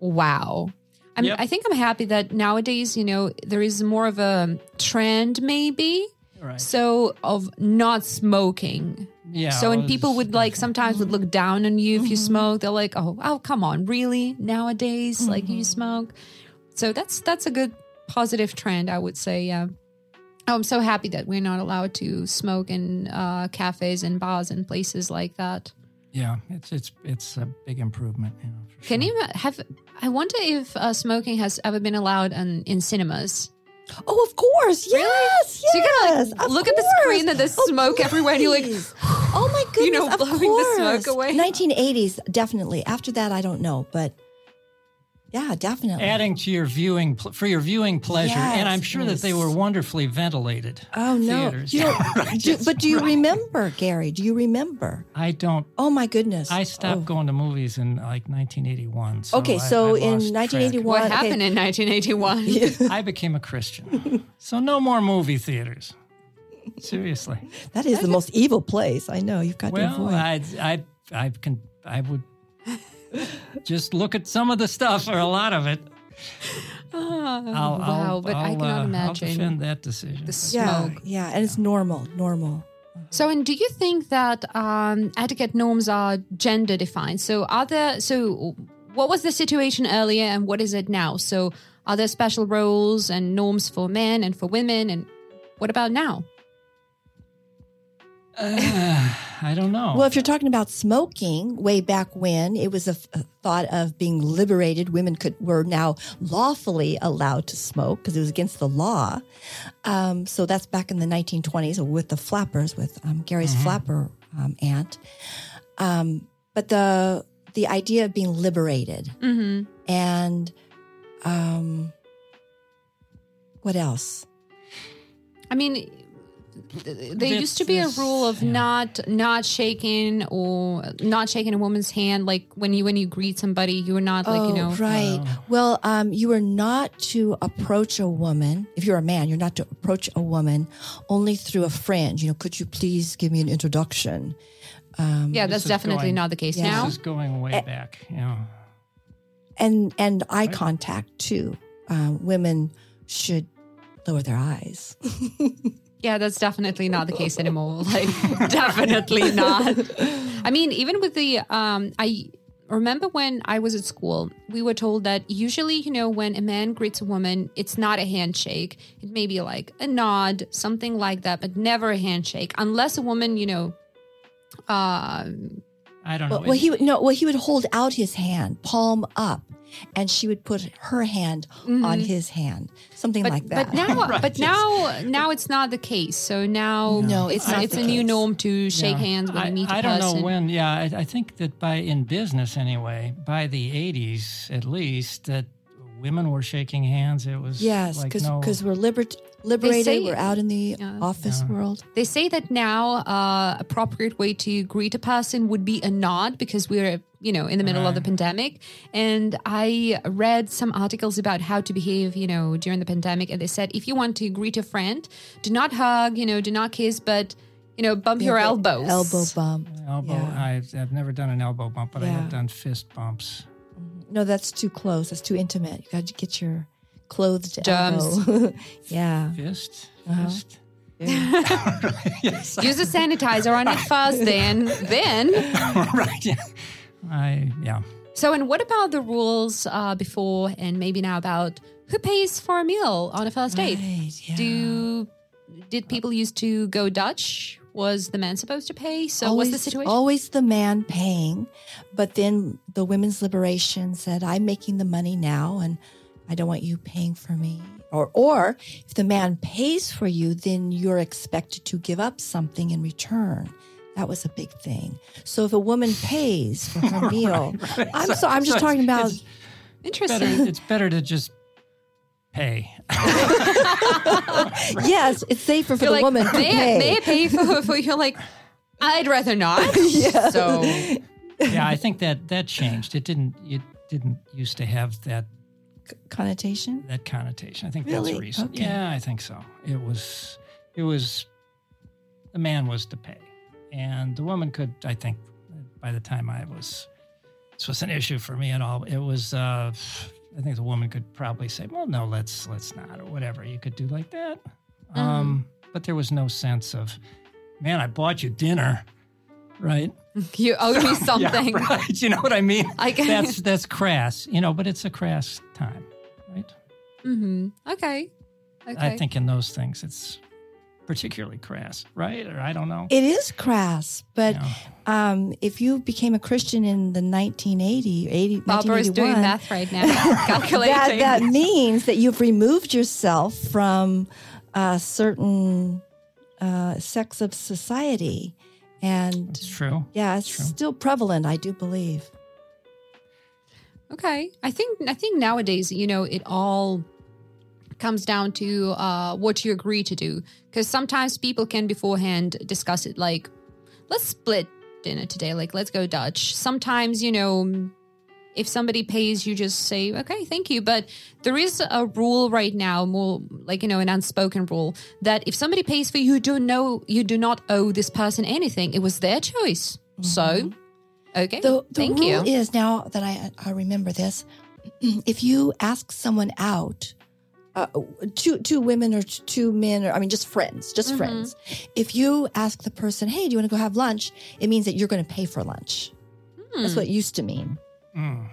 wow. I mean,
Yep.
I think I'm happy that nowadays, you know, there is more of a trend, maybe.
Right.
So of not smoking.
Yeah.
so
it
when people would like sometimes would look down on you if you mm-hmm. smoke, they're like, "Oh, oh, come on, really? Nowadays, like you mm-hmm. smoke." So that's that's a good positive trend, I would say. Yeah. Oh, I'm so happy that we're not allowed to smoke in uh, cafes and bars and places like that.
Yeah, it's it's it's a big improvement. You know, for
Can
sure.
you have? I wonder if uh, smoking has ever been allowed in, in cinemas.
Oh, of course. Yes.
So you gotta,
yes,
like,
of
look at the screen and there's
Oh,
smoke everywhere and you're like,
oh my goodness.
you know,
of
blowing the smoke away.
1980s, definitely. After that, I don't know, but yeah, definitely.
adding to your viewing pl- for your viewing pleasure, and I'm
Yes,
sure that they were wonderfully ventilated.
oh no.
theaters.
You don't, do, but do you
right.
remember, Gary? Do you remember?
I don't.
Oh my goodness.
I stopped
Oh.
going to movies in like 1981. So
Okay, so
I
in
lost track.
1981
what
okay.
happened in 1981?
I became a Christian. so no more movie theaters. Seriously.
That is the most evil place. I know. You've got to
Well,
avoid.
I I I can I would just look at some of the stuff or a lot of it. I'll,
wow,
I'll,
but I
I'll,
cannot
uh, I'll
imagine
defend that decision.
the
yeah,
smoke.
yeah, and it's normal, normal.
So, and do you think that um, etiquette norms are gender defined? So, are there? So, what was the situation earlier, and what is it now? So, are there special roles and norms for men and for women, and what about now?
I don't know.
Well, if you're talking about smoking, way back when it was a, f- a thought of being liberated, women could were now lawfully allowed to smoke because it was against the law. Um, so that's back in the 1920s with the flappers, with um, Gary's flapper um, aunt. Um, but the the idea of being liberated
Mm-hmm.
and um, what else?
I mean, th- there used to be a rule of
yeah.
not not shaking or not shaking a woman's hand. Like when you when you greet somebody, you were not like you know.
Oh, right. well, um, you are not to approach a woman. If you're a man, you're not to approach a woman only through a friend. You know, could you please give me an introduction?
Yeah, that's definitely
going-
not the case
Yeah.
now.
This is going way back. Yeah.
And and eye contact too. Um, women should lower their eyes.
Yeah, that's definitely not the case anymore. Like, definitely not. I mean, even with the, um, I remember when I was at school, we were told that usually, you know, when a man greets a woman, it's not a handshake. It may be like a nod, something like that, but never a handshake, unless a woman, you know, uh,
I don't know.
Well, well, he would no. Well, he would hold out his hand, palm up, and she would put her hand on his hand, something
but,
like that.
but now,
Right,
but now, now it's not the case. So now,
No,
it's
it's not
it's
the
a new norm to shake
Yeah.
hands when
I,
you meet a
I don't
person.
know when. Yeah, I, I think that by in business anyway, by the '80s at least, that women were shaking hands. It was
yes,
like
because
no,
we're liber- liberated.
say-
We're out in the
Yeah.
office world.
They say that now uh, appropriate way to greet a person would be a nod because we're you know in the middle of the pandemic. And I read some articles about how to behave you know during the pandemic, and they said if you want to greet a friend, do not hug, you know, do not kiss, but you know bump your elbows.
Elbow bump.
Elbow.
Yeah.
I've, I've never done an elbow bump, but I have done fist bumps.
No, that's too close. That's too intimate. You got to get your clothed
Germs.
elbow. yeah.
Fist.
Uh-huh.
Fist. yes.
Use a sanitizer on it first, then then.
right. Yeah. I yeah.
So, and what about the rules uh, before and maybe now about who pays for a meal on a first date?
Right, yeah.
Do did people used to go Dutch? Was the man supposed to pay? So, what's the situation?
Always the man paying, but then the women's liberation said, "I'm making the money now, and I don't want you paying for me." Or, or if the man pays for you, then you're expected to give up something in return. That was a big thing. So if a woman pays for her meal, I'm so I'm just
So
talking about
It's
Interesting.
better, it's better to just pay.
yes, it's safer for
You're
the
like,
woman to
they,
pay.
they pay for, for you're like, I'd rather not. yeah. So
yeah, I think that that changed. It didn't. It didn't used to have that
Connotation.
that connotation. I think
Really?
that's recent.
Okay.
Yeah, I think so. It was, it was, the man was to pay, and the woman could. I think by the time I was, this was an issue for me at all. It was. uh I think the woman could probably say, "Well, no, let's let's not," or whatever. You could do like that.
Mm-hmm.
Um, but there was no sense of, man, I bought you dinner, right?
you owe me something.
Yeah, right. You know what I mean?
I get-
that's that's crass, you know, but it's a crass time, right?
Mm-hmm. Okay. Okay.
I think in those things it's particularly crass, right? Or I don't know.
It is crass, but
Yeah.
um, if you became a Christian in the 1980, 80,
Barbara is doing math right now, calculating.
that, that means that you've removed yourself from a certain uh, sects of society. And
It's true.
yeah, it's
true.
still prevalent, I do believe.
Okay. I think I think nowadays, you know, it all comes down to uh, what you agree to do. Because sometimes people can beforehand discuss it like, let's split dinner today. Like, let's go Dutch. Sometimes, you know, if somebody pays, you just say, okay, thank you. But there is a rule right now, more like, you know, an unspoken rule that if somebody pays for you, you do know you do not owe this person anything. It was their choice. So, okay.
The, the
thank
rule
you.
is now that I, I remember this if you ask someone out, uh, two two women or two men, or I mean, just friends, just
Mm-hmm.
friends. If you ask the person, "Hey, do you want to go have lunch?" It means that you're going to pay for lunch.
Hmm.
That's what it used to mean.
Mm.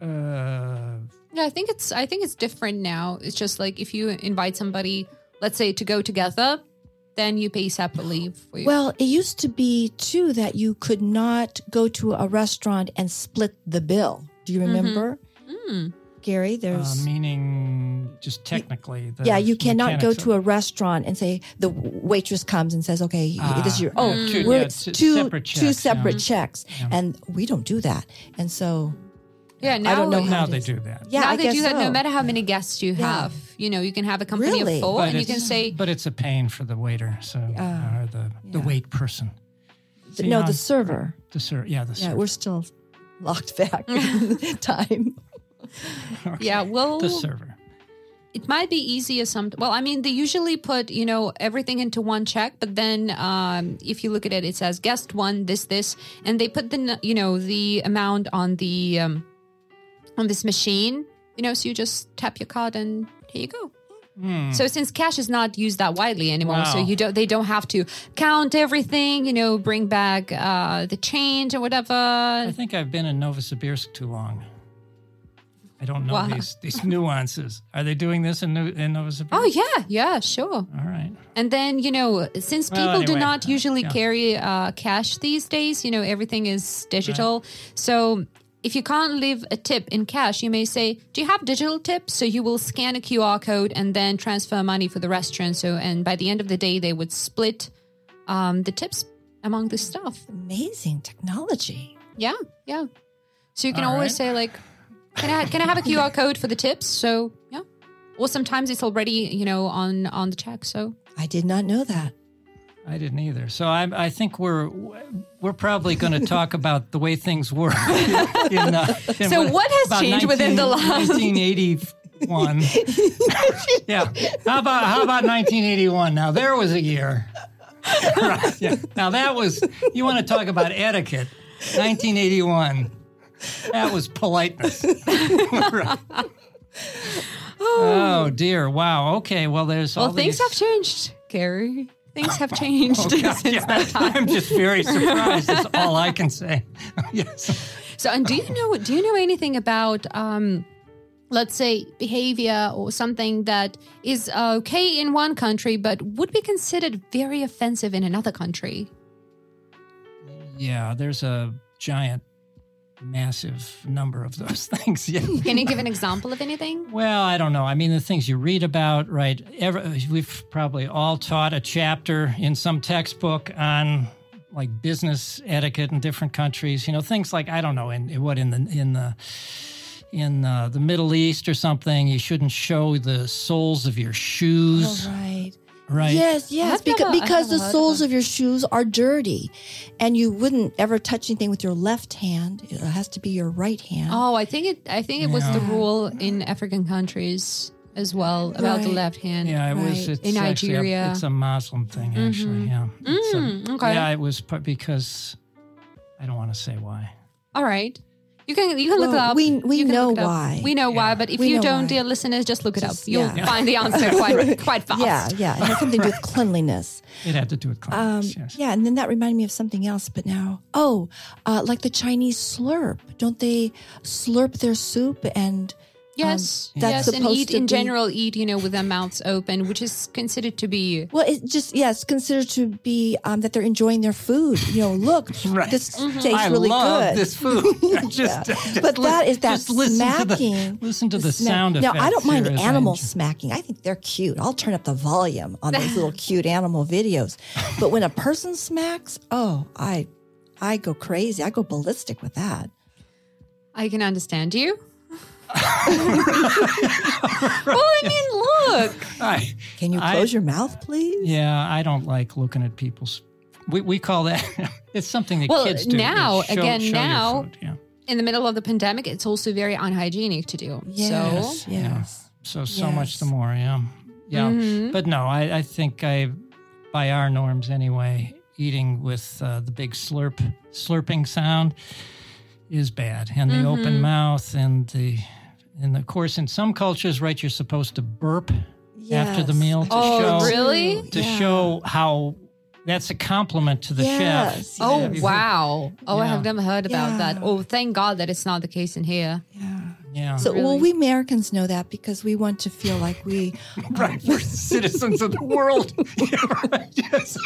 Uh,
Yeah, I think it's I think it's different now. It's just like if you invite somebody, let's say to go together, then you pay separately for you.
Well, it used to be too that you could not go to a restaurant and split the bill. Do you remember,
Hmm.
Gary?
uh, meaning just technically. The
yeah, you cannot go
mechanics
to a restaurant and say the waitress comes and says, "Okay,
Ah,
this is your oh,
yeah, two-
we're
yeah, two
two
separate
two
checks,
separate
yeah.
checks," and we don't do that. And so
yeah, now
I don't know how
Now they do that.
yeah,
now
I
they do that
so.
no matter how many guests you
Yeah.
have. You know, you can have a company
Really?
of four,
But
and you can say,
but it's a pain for the waiter, so
Ah,
or the the wait person. See,
no,
on-
the server.
the server, yeah, the
Yeah, we're still locked back time.
yeah, well,
the server.
it might be easier some well i mean they usually put you know everything into one check but then um, if you look at it it says guest one this this and they put the you know the amount on the um, on this machine you know so you just tap your card and here you go
Hmm.
so since cash is not used that widely anymore so you don't they don't have to count everything you know bring back uh, the change or whatever
I think I've been in Novosibirsk too long. I don't know
Wow.
these these nuances. Are they doing this in New, in Novosibirsk?
oh yeah yeah sure
All right.
And then, you know, since
Well,
people do not
uh,
usually
yeah.
carry uh, cash these days, you know, everything is digital. So if you can't leave a tip in cash, you may say, Do you have digital tips? So you will scan a QR code and then transfer money for the restaurant. So, and by the end of the day, they would split um, the tips among the staff.
Amazing technology.
Yeah, yeah. So you can
All
always
right.
say, like, can I, can I have a QR code for the tips? So, yeah. or sometimes it's already you know on on the check. So
I did not know that.
I didn't either. So I, I think we're we're probably going to talk about the way things were. In, uh, in
So what has
about
changed within the last-
1981? yeah. How about how about 1981? Now there was a year. right. Yeah. Now that was you want to talk about etiquette? 1981. That was politeness. Right. Oh dear! Wow. Okay. Well, there's all
well, things
these-
have changed, Gary. Things have changed
Oh, God,
since
yeah.
that time.
I'm just very surprised. That's all I can say. yes.
So, and do you know do you know anything about um, let's say behavior or something that is okay in one country but would be considered very offensive in another country?
Yeah, there's a giant, massive number of those things. Yeah.
Can you give an example of anything?
Well, I don't know. I mean, the things you read about, right? Every, we've probably all taught a chapter in some textbook on like business etiquette in different countries. You know, things like I don't know in what in the in the in uh, the Middle East or something. You shouldn't show the soles of your shoes,
All right.
Right?
Yes, yes,
I've
because,
never-
because the soles
of
of your shoes are dirty, and you wouldn't ever touch anything with your left hand. It has to be your right hand.
Oh, I think it I think it was the rule in African countries as well about the left hand.
Yeah, it was.
Right.
It's
In
actually a-
Nigeria.
it's a Muslim thing, actually. Yeah. It's a-
Mm, okay.
Yeah, it was because I don't want to say why.
All right. You can you can look it up.
we- we
You
know
look it up.
why.
We know why, but if
We
you don't,
why.
dear listeners, just look it
Just-
up. You'll
yeah.
find the answer quite quite fast.
yeah, yeah. It has something to do with cleanliness.
It had to do with
Um,
cleanliness. yes.
Yeah, and then that reminded me of something else. But now, oh, uh, like the Chinese slurp. Don't they slurp their soup and
Yes,
Um, that's
yes, and eat in
be-
general eat you know with their mouths open, which is considered to be
Well, it just yes, considered to be um, that they're enjoying their food. You know, look,
Right.
this
Mm-hmm.
tastes
I
really
love
good.
this food. just, just
But
li-
that is that
just listen To
smacking.
the, listen to the,
smack-
sound
Now. I don't mind
here as I
animals smacking. I think they're cute. I'll turn up the volume on those little cute animal videos. But when a person smacks, oh, I, I go crazy. I go ballistic with that.
I can understand you. well, I mean, look.
I,
Can you
I-
close your mouth, please?
yeah, I don't like looking at people's. We, we call that. it's something that
Well,
kids do.
now,
show-
again,
show
now-
yeah.
In the middle of the pandemic, it's also very unhygienic to do.
Yes,
So,
yes.
So so much the more, yeah, yeah.
Mhm.
But no, I, I think I, by our norms anyway, eating with uh, the big slurp slurping sound is bad, and the open
Mm-hmm.
mouth, and the, and of course, in some cultures, right, you're supposed to burp after the meal to
oh,
show
really?
to
Yeah.
show how that's a compliment to the
Yes.
chef.
Oh,
Have you heard-
wow. Oh, I have never heard about that. Oh, thank God that it's not the case in here.
Yeah.
Yeah,
So, well, we Americans know that because we want to feel like we
right. We're citizens of the world. Yeah, right, yes.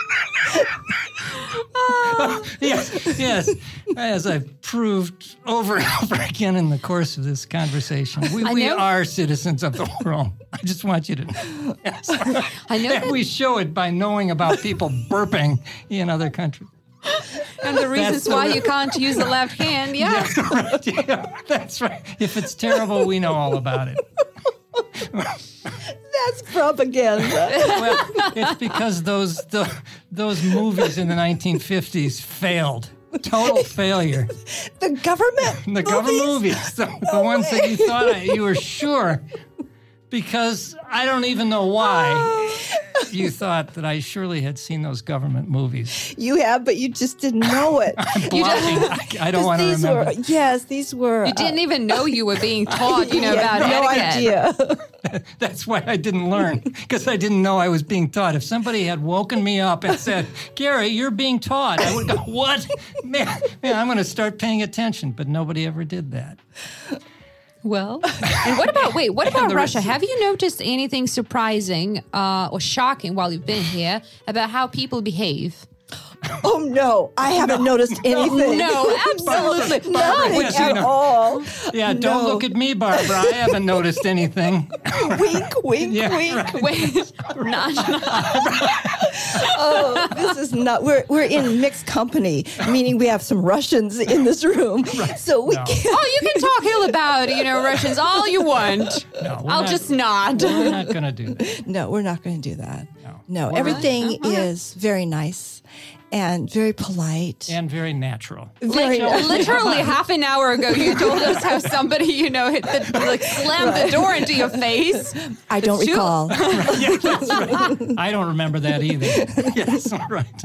yes, yes. As I've proved over and over again in the course of this conversation, we, we are citizens of the world. I just want you to know. Yes.
I know
And
that,
we show it by knowing about people burping in other countries.
And the reasons
the
why
real-
you can't use the left hand. Yeah.
right, yeah, that's right. If it's terrible, we know all about it.
that's propaganda.
Well, it's because those the, those movies in the 1950s failed. Total failure.
the government.
The government
movies?
movies, the, the ones that you thought you were sure, because I don't even know why you thought that I surely had seen those government movies.
You have, but you just didn't know it.
Blocking, I, I don't
'Cause
want to remember.
were yes, these were.
You didn't uh, even know you were being taught, you know,
yeah,
about
no
etiquette.
idea.
That's why I didn't learn because I didn't know I was being taught. If somebody had woken me up and said, "Gary, you're being taught," I would go, "What? Man, man I'm going to start paying attention." But nobody ever did that.
Well, and what about wait? What about Russia? Have you noticed anything surprising uh, or shocking while you've been here about how people behave?
Oh no, I haven't noticed anything.
No, absolutely
nothing
Would you
at all.
Yeah, don't look at me, Barbara. I haven't noticed anything.
wink, wink,
Yeah,
wink.
right.
Wait, not, not-
Oh, this this is not. We're we're in mixed company, meaning we have some Russians in this room. So we
No.
can't.
Oh, you can talk ill about you know Russians all you want.
No,
I'll
not-
just nod.
We're not going to do that.
No, we're not going to do that.
No.
No,
We're-
everything uh-huh. is very nice and very polite.
And very natural.
very
Like, literally half an hour ago, you told us how somebody, you know, hit the, like slammed the door into your face.
I don't
It's true.
recall.
Yeah, that's right. I don't remember that either. yes, all right.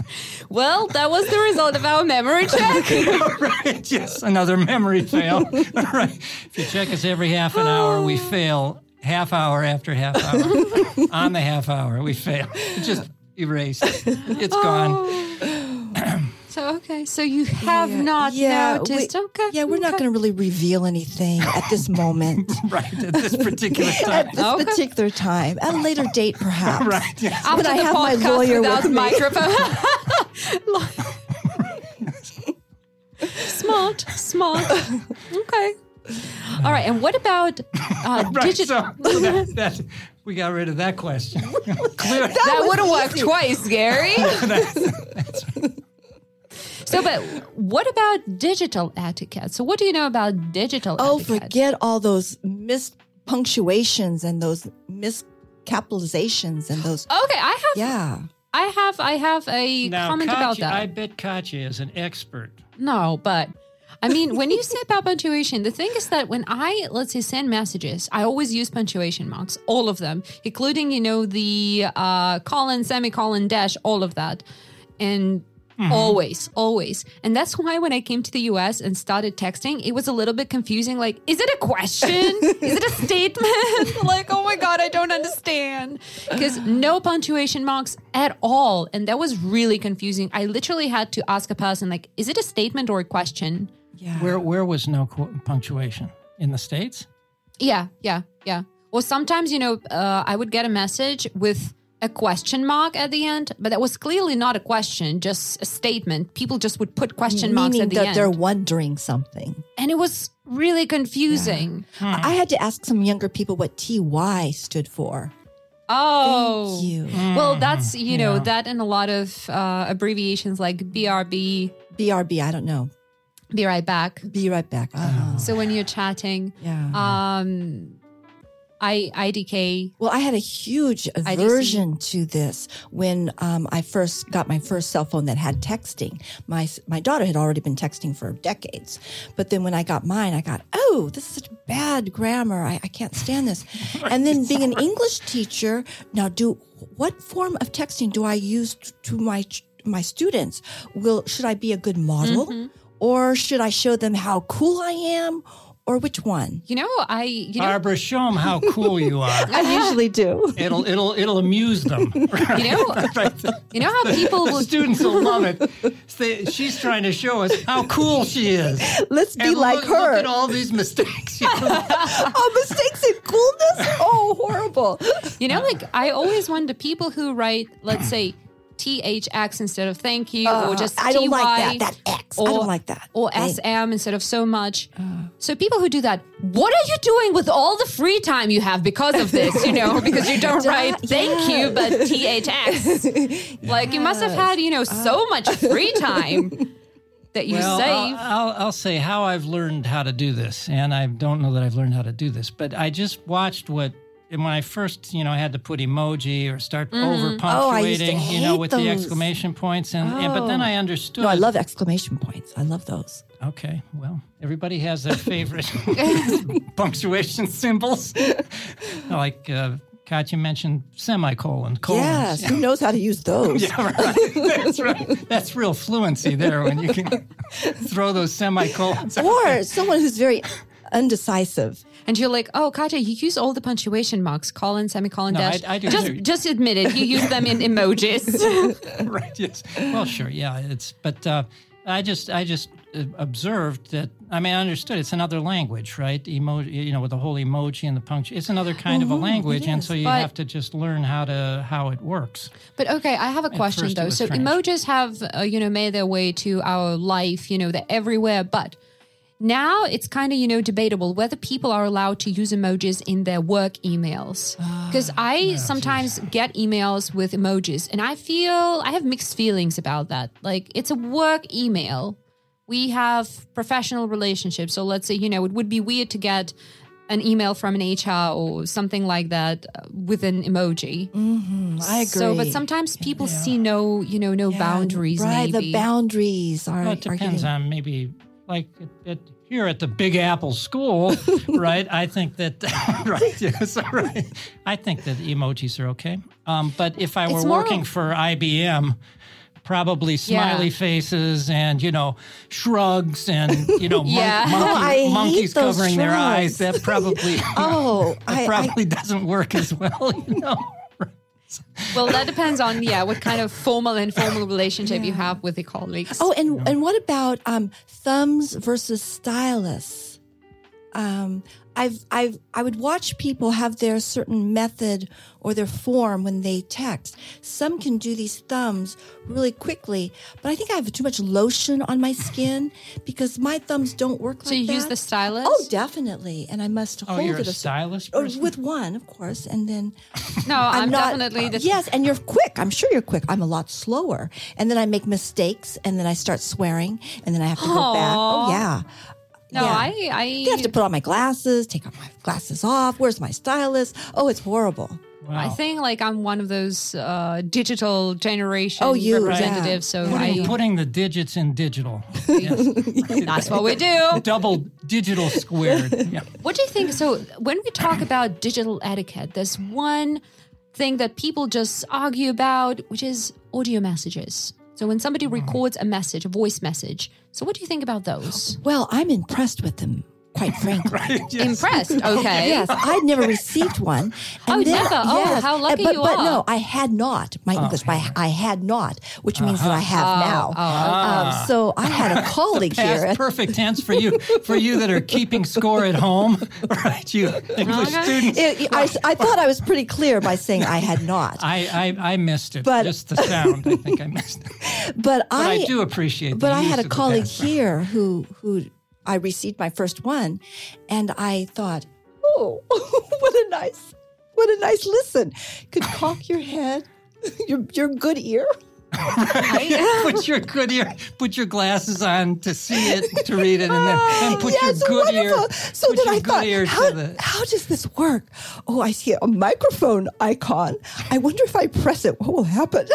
Well, that was the result of our memory check.
All right, yes, another memory fail. All right. If you check us every half an hour, we fail half hour after half hour. On the half hour, we fail. Just erased. It's gone.
So okay, so you have not
yeah,
noticed.
we-
okay,
Yeah, we're not going to really reveal anything at this moment.
Right, at this particular time.
at this
Okay.
particular time. At a later date, perhaps.
Right, yes.
After
But I
the
have my lawyer
without
with me.
microphone. smart, smart. Okay. All right, and what about uh,
Right,
digital?
so, so that, that, we got rid of that question. Clear.
that would have worked twice, Gary. so, but what about digital etiquette? So, what do you know about digital
Oh,
etiquette?
forget all those missed punctuations and those miscapitalizations and those.
Okay, I have,
Yeah.
I have, I have a
Now,
comment about
Katya,
that.
I bet Katya is an expert.
No, but I mean, when you say about punctuation, the thing is that when I, let's say, send messages, I always use punctuation marks, all of them, including, you know, the uh, colon, semicolon, dash, all of that. And always, always. And that's why when I came to the US and started texting, it was a little bit confusing. Like, is it a question? is it a statement? like, oh my God, I don't understand. Because no punctuation marks at all. And that was really confusing. I literally had to ask a person, like, is it a statement or a question?
Yeah.
Where where was no qu- punctuation in the states?
Yeah, yeah, yeah. Or sometimes, you know, uh, I would get a message with a question mark at the end, but that was clearly not a question, just a statement. People just would put question marks
Meaning
at the
that
end.
they're wondering something.
and it was really confusing.
I had to ask some younger people what TY stood for.
Oh.
Thank you.
Well, that's, you know,
Yeah.
that and a lot of uh, abbreviations like BRB,
BRB, I don't know.
Be right back.
Be right back. Uh-huh.
So when you're chatting,
Yeah.
um, I, IDK,
Well, I had a huge aversion to this when um, I first got my first cell phone that had texting. My my daughter had already been texting for decades, but then when I got mine, I got oh, this is such bad grammar. I, I can't stand this. And then being an English teacher, now do what form of texting do I use to my my students? Will should I be a good model, or should I show them how cool I am, or which one?
you know, I, you know,
Barbara, show them how cool you are.
I usually do.
It'll it'll it'll amuse them.
you know,
Right.
you know how people
The
will
students will love it. They- She's trying to show us how cool she is.
Let's be
And
like
look,
her.
Look at all these mistakes. you know.
oh, mistakes and coolness? Oh, horrible.
You know, like I always wonder people who write, let's say, THX instead of thank you, or just
Uh, I don't
TY,
like that. That X. I
or,
don't like that.
Or
Thank-
SM instead of so much. so people who do that, what are you doing with all the free time you have because of this? You know, because you don't write thank you, but THX. Like you must have had, you know, so much free time that you
well,
save.
I'll, I'll, I'll say how I've learned how to do this, and I don't know that I've learned how to do this, but I just watched what. And when I first, you know, I had to put emoji or start over
Oh, I used to
punctuating, you know, with the exclamation points, and, and but then
Oh.
I understood.
No, I love exclamation points. I love those.
Okay, well, everybody has their favorite punctuation symbols. like uh, Katya mentioned, semicolon, colons.
Yes. Who knows how to use those?
Yeah, right. That's right. That's real fluency there when you can throw those semicolons. out.
Or someone who's very undecisive.
And you're like, oh, Katya, you use all the punctuation marks, colon, semicolon,
No,
dash.
I- I do
just,
too.
just admit it. You use them in emojis.
right. Yes. Well, sure. Yeah. It's but uh, I just I just uh, observed that. I mean, I understood it's another language, right? Emoji, you know, with the whole emoji and the punctuation. It's another kind of a language, and so you have to just learn how to how it works.
But okay, I have a question though. So
strange.
emojis have, uh, you know, made their way to our life. You know, they're everywhere. But Now it's kind of, you know, debatable whether people are allowed to use emojis in their work emails. Because I sometimes get emails with emojis and I feel I have mixed feelings about that. Like it's a work email. We have professional relationships. So let's say, you know, it would be weird to get an email from an HR or something like that uh, with an emoji.
I agree.
So, but sometimes people see no, you know, no
Yeah,
boundaries.
Right,
maybe.
the boundaries are.
Well, it
are
depends
getting-
on maybe like at, at, here at the Big Apple School, right? I think that right, yes, right. I think that emojis are okay. Um, but if I were
It's
working for IBM, probably smiley
Yeah.
faces and you know shrugs and you know mon-
Yeah.
monkey-
Oh, I
monkeys covering their eyes. That probably
Oh,
that
I, I,
probably doesn't work as well. You know.
Well, that depends on yeah, what kind of formal and informal relationship you have with the colleagues.
oh, and and what about um, thumbs versus stylus? Um, I've I've I would watch people have their certain method or their form when they text. Some can do these thumbs really quickly, but I think I have too much lotion on my skin because my thumbs don't work
so
like
you use the stylus?
Oh, definitely, and I must
Oh,
hold
you're
it
a
a certain-
stylist
or
person?
with one, of course, and then
no, I'm,
I'm not.
definitely uh, the
yes, and you're quick. I'm sure you're quick. I'm a lot slower, and then I make mistakes, and then I start swearing, and then I have to go back. Oh yeah.
No,
Yeah.
I I
You have to put on my glasses, take off my glasses off. Where's my stylist? Oh, it's horrible.
I think like I'm one of those uh, digital generation
Oh, you,
representatives. So
Putting,
I,
putting the digits in digital. Yes.
that's what we do.
Double digital squared. Yeah.
What do you think? So, when we talk about digital etiquette, there's one thing that people just argue about, which is audio messages. So, when somebody records a message, a voice message, so what do you think about those?
Well, I'm impressed with them, quite frankly.
Impressed? Okay.
Yes, I'd never received one.
Oh, never? Oh, how lucky
but,
you
but
are.
no, I had not. My English, but I, I had not, which means that I have now. Um, so I had a colleague
Past
here.
perfect tense for you for you that are keeping score at home, right? You English
Okay.
students.
It- I, I thought I was pretty clear by saying I had not.
I, I I missed it.
But-
just the sound. I think I missed it.
But,
But I, do appreciate.
But
the
I
use
had a colleague here who who I received my first one, and I thought, oh, what a nice, what a nice listen. Could cock your head, your your good ear.
put your good ear, put your glasses on to see it, to read it, and then and put
yes,
your good ear.
So then I thought, how,
the.
how does this work? Oh, I see a microphone icon. I wonder if I press it, what will happen?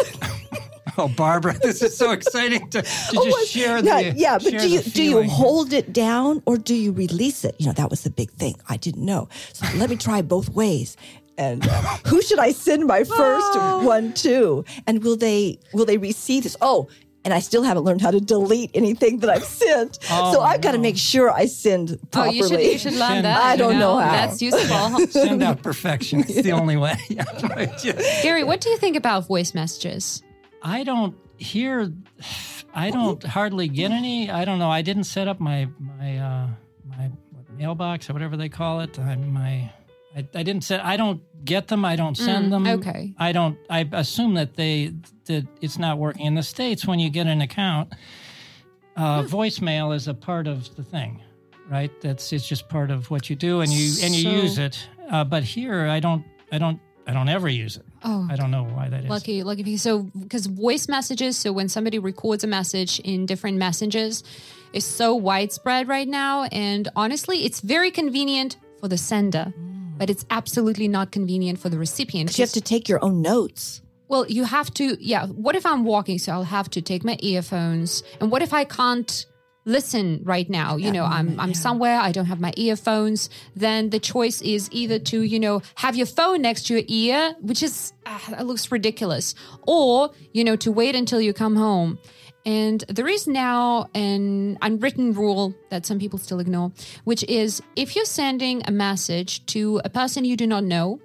Oh, Barbara, this is so exciting to, to
Oh,
just
what-
share the.
yeah, yeah, but do you do you hold it down or do you release it? You know, that was the big thing. I didn't know. So let me try both ways. And uh, who should I send my first
Oh.
one to? And will they will they receive this? Oh, and I still haven't learned how to delete anything that I've sent.
Oh,
so I've got to make sure I send
Oh,
properly.
you should you should learn
Send-
that.
I don't know how.
That's useful.
Send out perfection. It's the only way. Yeah.
Gary, what do you think about voice messages?
I don't hear. I don't hardly get any. I don't know. I didn't set up my my uh, my mailbox or whatever they call it. I, my I, I didn't set. I don't get them. I don't send them.
okay.
I don't. I assume that they that it's not working in the states. When you get an account, uh, voicemail is a part of the thing, right? That's it's just part of what you do, and you and you
So-
use it. Uh, but here, I don't. I don't. I don't ever use it.
Oh.
I don't know why that is.
Lucky, lucky for you. So, because voice messages, so when somebody records a message in different messages, is so widespread right now. And honestly, it's very convenient for the sender, but it's absolutely not convenient for the recipient.
you have to take your own notes.
Well, you have to, yeah. What if I'm walking? So I'll have to take my earphones. And what if I can't listen right now? You know, I'm I'm somewhere, I don't have my earphones. Then the choice is either to, you know, have your phone next to your ear, which is ah, that looks ridiculous, or you know, to wait until you come home. And there is now an unwritten rule that some people still ignore, which is if you're sending a message to a person you do not know,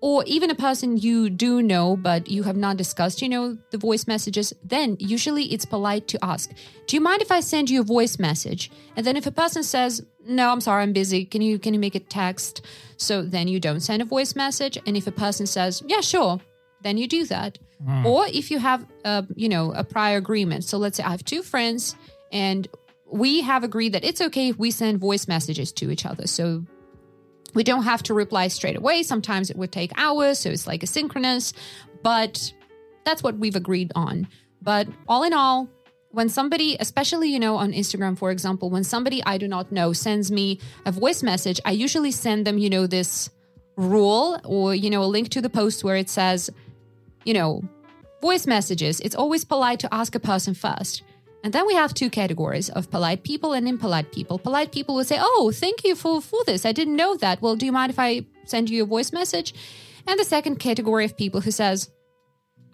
or even a person you do know but you have not discussed you know the voice messages then usually it's polite to ask do you mind if i send you a voice message? And then if a person says no i'm sorry i'm busy. Can you can you make a text? So then you don't send a voice message. And if a person says yeah sure then you do that. Hmm. Or if you have a you know a prior agreement. So let's say i have two friends and we have agreed that it's okay if we send voice messages to each other. So we don't have to reply straight away. Sometimes it would take hours, so it's like asynchronous, but that's what we've agreed on. But all in all, when somebody, especially, you know, on Instagram, for example, when somebody I do not know sends me a voice message, I usually send them, you know, this rule or, you know, a link to the post where it says, you know, voice messages. It's always polite to ask a person first. And then we have two categories of polite people and impolite people. Polite people will say, Oh, thank you for, for this. I didn't know that. Well, do you mind if I send you a voice message? And the second category of people who says,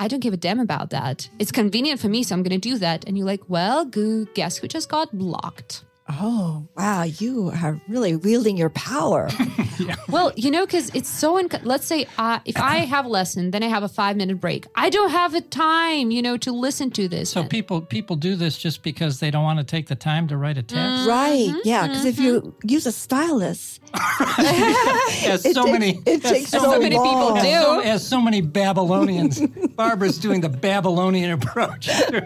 I don't give a damn about that. It's convenient for me, so I'm going to do that. And you're like, well, guess who just got blocked?
Oh, wow. You are really wielding your power.
Well, you know, because it's so. Inc- let's say uh, if I have a lesson, then I have a five minute break. I don't have the time, you know, to listen to this.
So people people do this just because they don't want to take the time to write a text.
right.
Mm-hmm,
Yeah. Because if you use a stylus,
As so
takes,
many,
it
as
takes
so,
so,
many people
long.
do.
so, as so many Babylonians, Barbara's doing the Babylonian approach. To,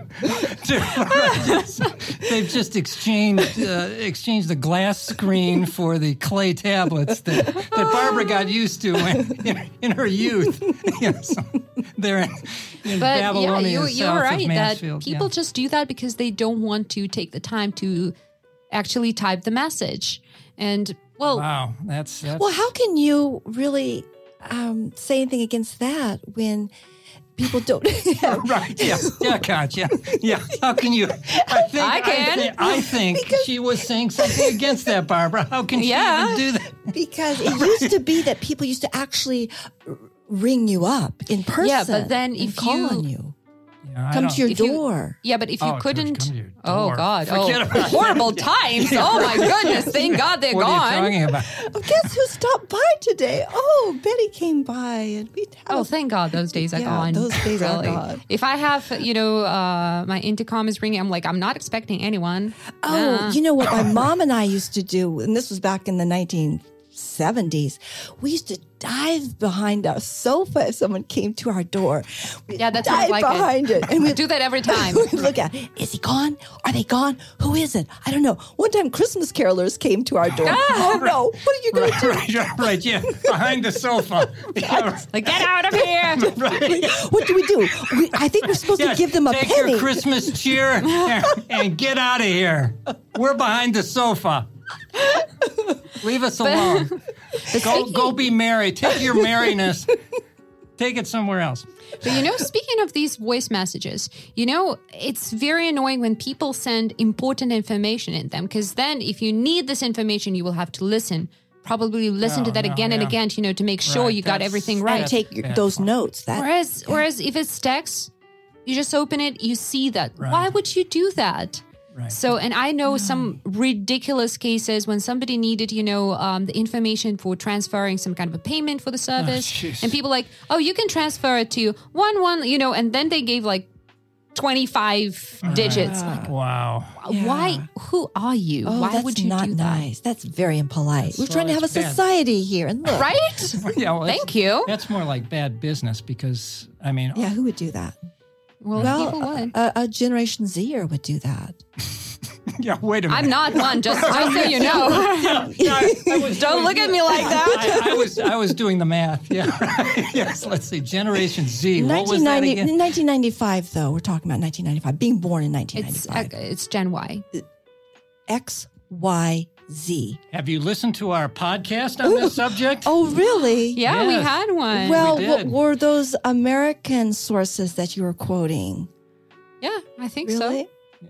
to, they've just exchanged uh, exchanged the glass screen for the clay tablets that, that Barbara got used to when, in, in her youth. You know, so they're in, in
but yeah,
Babylonia,
you, you're
of
right that
Mansfield.
people
yeah.
just do that because they don't want to take the time to actually type the message. And well,
Wow, that's, that's
Well, how can you really um, say anything against that when people don't have
Right. Yeah. Yeah, Conch. Yeah. Yeah. How can you? I think.
I can.
thi- I think, she was saying something against that, Barbara. How can she
Yeah.
even do that?
because it used to be that people used to actually ring you up in person.
Yeah, but then
and
if
call
you-
on you,
Yeah, I
come to your
If you-
door.
Yeah, but if you
Oh,
couldn't,
come
oh god,
Forget
oh
about it.
horrible times. Oh my goodness, thank God they're
What
gone.
are you talking about?
Oh, guess who stopped by today? Oh, Betty came by, and we.
Oh, thank God those days are
Yeah,
gone.
those days are gone.
If I have, you know, uh, my intercom is ringing, I'm like, I'm not expecting anyone.
Oh,
Nah.
you know what my mom and I used to do, and this was back in the 1970s. We used to dive behind our sofa if someone came to our door. We'd
Yeah, that's sounds
dive
like
behind it, and we
do that every time.
We'd look at, is he gone? Are they gone? Who is it? I don't know. One time, Christmas carolers came to our door. oh no! What are you going to do?
Right, right, right. Yeah, behind the sofa. Yeah,
Like, get out of here.
right.
What do we do? We, I think we're supposed
Yeah,
to give them a
take
penny.
your Christmas cheer and, and get out of here. We're behind the sofa. Leave us alone. Go, go be merry. Take your merriness. Take it somewhere else.
But you know, speaking of these voice messages, you know, it's very annoying when people send important information in them because then if you need this information, you will have to listen. Probably listen to
Oh,
that
no,
again and again, you know, to make sure
Right,
you got
that's-
everything
and
right.
take your,
bad
those
form.
notes. That
Whereas, whereas if it's text, you just open it, you see that.
Right.
Why would you do that?
Right.
So, and I know some ridiculous cases when somebody needed, you know, um, the information for transferring some kind of a payment for the service,
jeez.
and people like, oh, you can transfer it to one one, you know, and then they gave like twenty five digits. Like,
Wow.
Why? Who are you?
oh,
Why
that's
would you
not
do that?
nice. That's very impolite. We're
Well,
trying to have a
bad.
society here, and look,
Right?
Yeah, well,
Thank you.
That's more like bad business because, I mean,
yeah, who would do that?
Well, people
Well,
would.
a, a Generation Zer would do that.
yeah, wait a minute.
I'm not one. Just, just so you know.
Yeah, I, I
Don't look at me like that.
I, I was I was doing the math. Yeah. yes. Let's see. Generation Z. What was that
1990
again?
1995, though. We're talking about 1995. Being born in 1995.
uh, it's Gen Y.
X, Y, Z.
Have you listened to our podcast on this subject?
Oh, really?
Yeah, we had one.
Well,
We
what were those American sources that you were quoting?
yeah, I think so.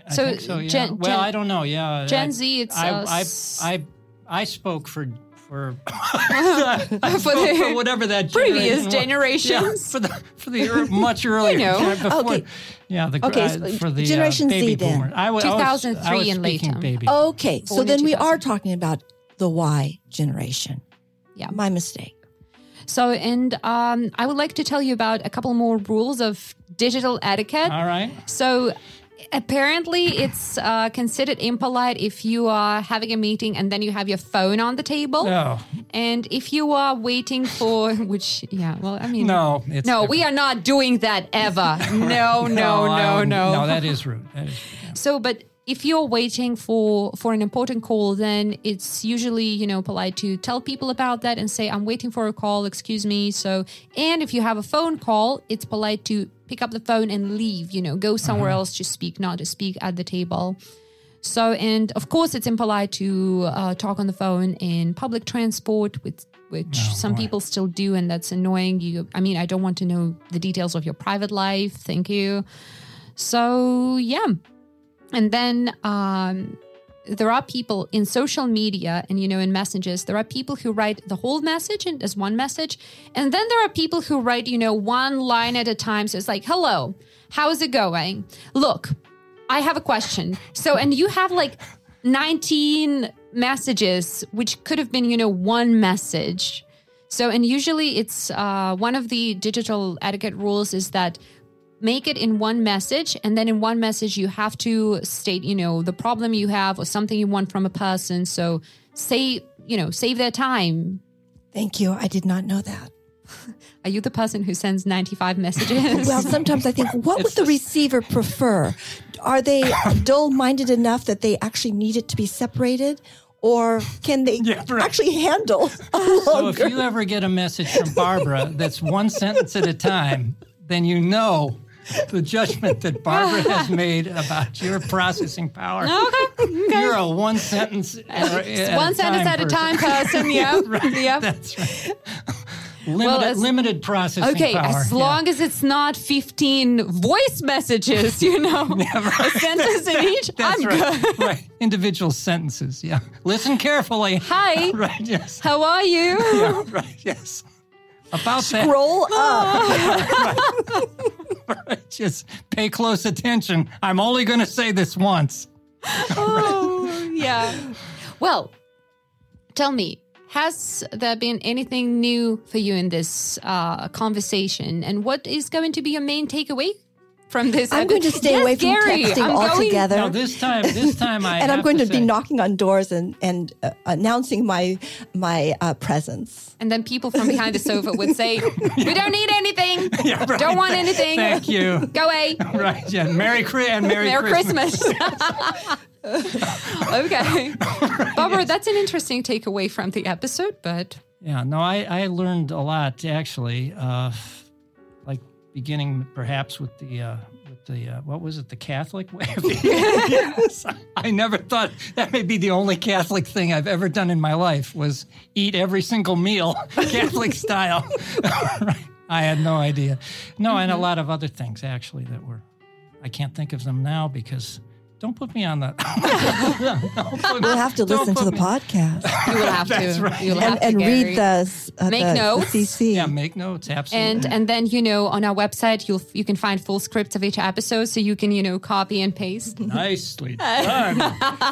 I
so
think so. Yeah.
Gen-
well,
Gen-
I don't know. Yeah.
Gen
I,
Z, it's,
I,
uh,
I,
s-
I, I spoke for for,
For the
for whatever that
previous
generation
generations.
Yeah, for the for the much earlier.
know.
gen- before,
Okay.
Yeah. The
Okay,
uh, for the
Generation
uh,
Z then.
I, wa- I was,
2003
I was
and later.
Okay, so then we are talking about the Y generation.
Yeah.
My mistake.
So, and um, I would like to tell you about a couple more rules of digital etiquette.
All right.
So, apparently, it's uh, considered impolite if you are having a meeting and then you have your phone on the table.
No.
And if you are waiting for, which, yeah, well, I mean,
No. It's
no, we are not doing that ever. No, no, no,
I
no.
wouldn't- No, that is rude. That is rude. yeah.
So, but if you're waiting for for an important call then it's usually you know polite to tell people about that and say i'm waiting for a call excuse me. So and if you have a phone call it's polite to pick up the phone and leave you know go somewhere else to speak not to speak at the table. So and of course it's impolite to uh, talk on the phone in public transport with which some people still do and that's annoying. You i mean i don't want to know the details of your private life. Thank you. So yeah and then um, there are people in social media and you know in messages. There are people who write the whole message in, as one message. And then there are people who write you know one line at a time. So it's like hello how's it going? Look i have a question. So and you have like 19 messages which could have been you know one message. So and usually it's uh, one of the digital etiquette rules is that make it in one message and then in one message you have to state you know the problem you have or something you want from a person so say you know save their time
Thank you. I did not know that.
are you the person who sends 95 messages
Well, sometimes I think, what would the receiver prefer? Are they dull minded enough that they actually need it to be separated? Or can they
Yeah, right.
actually handle a
So if you ever get a message from Barbara that's one sentence at a time, then you know the judgment that Barbara has made about your processing power.
okay okay.
You're a one sentence at, at
one
a
sentence
time
at a time person yeah yeah
That's right. Limited,
as-
limited processing
Okay,
power.
as
yeah.
long as it's not 15 voice messages, you know, a sentence in each,
That's
I'm
right.
good.
right. Individual sentences. Yeah. Listen carefully.
Hi,
Right. Yes.
how are you?
Yeah. Right. Yes. About that.
Scroll up.
Right. Just pay close attention. I'm only going to say this once.
Oh, yeah. Well, tell me, has there been anything new for you in this uh, conversation? And what is going to be your main takeaway from this?
I'm going to stay
Yes,
away from
Gary,
texting
I'm going-
altogether.
No, this time, this time I.
and I'm going to, be
say-
knocking on doors and, and uh, announcing my my uh, presence.
And then people from behind the sofa would say, "We don't need anything.
Yeah, right.
Don't want anything.
Thank you.
Go away.
Right. Yeah. Merry Christmas and Merry,
Merry
Christmas.
Christmas." okay, Barbara, that's an interesting takeaway from the episode, but
Yeah, no, I, I learned a lot actually. Uh, like beginning perhaps with the uh, with the uh, what was it the Catholic way of yes, I never thought that may be the only Catholic thing I've ever done in my life was eat every single meal Catholic style. I had no idea. No, and a lot of other things actually that were. I can't think of them now because. Don't put me on that. Don't put-
We'll have to listen to the
me-
podcast
you will have
That's
to.
right.
You will have
and,
to,
read the, uh,
Make
the, the
notes.
CC.
Yeah, make notes. Absolutely.
and and then you know on our website you'll you can find full scripts of each episode so you can you know copy and paste
Nicely done.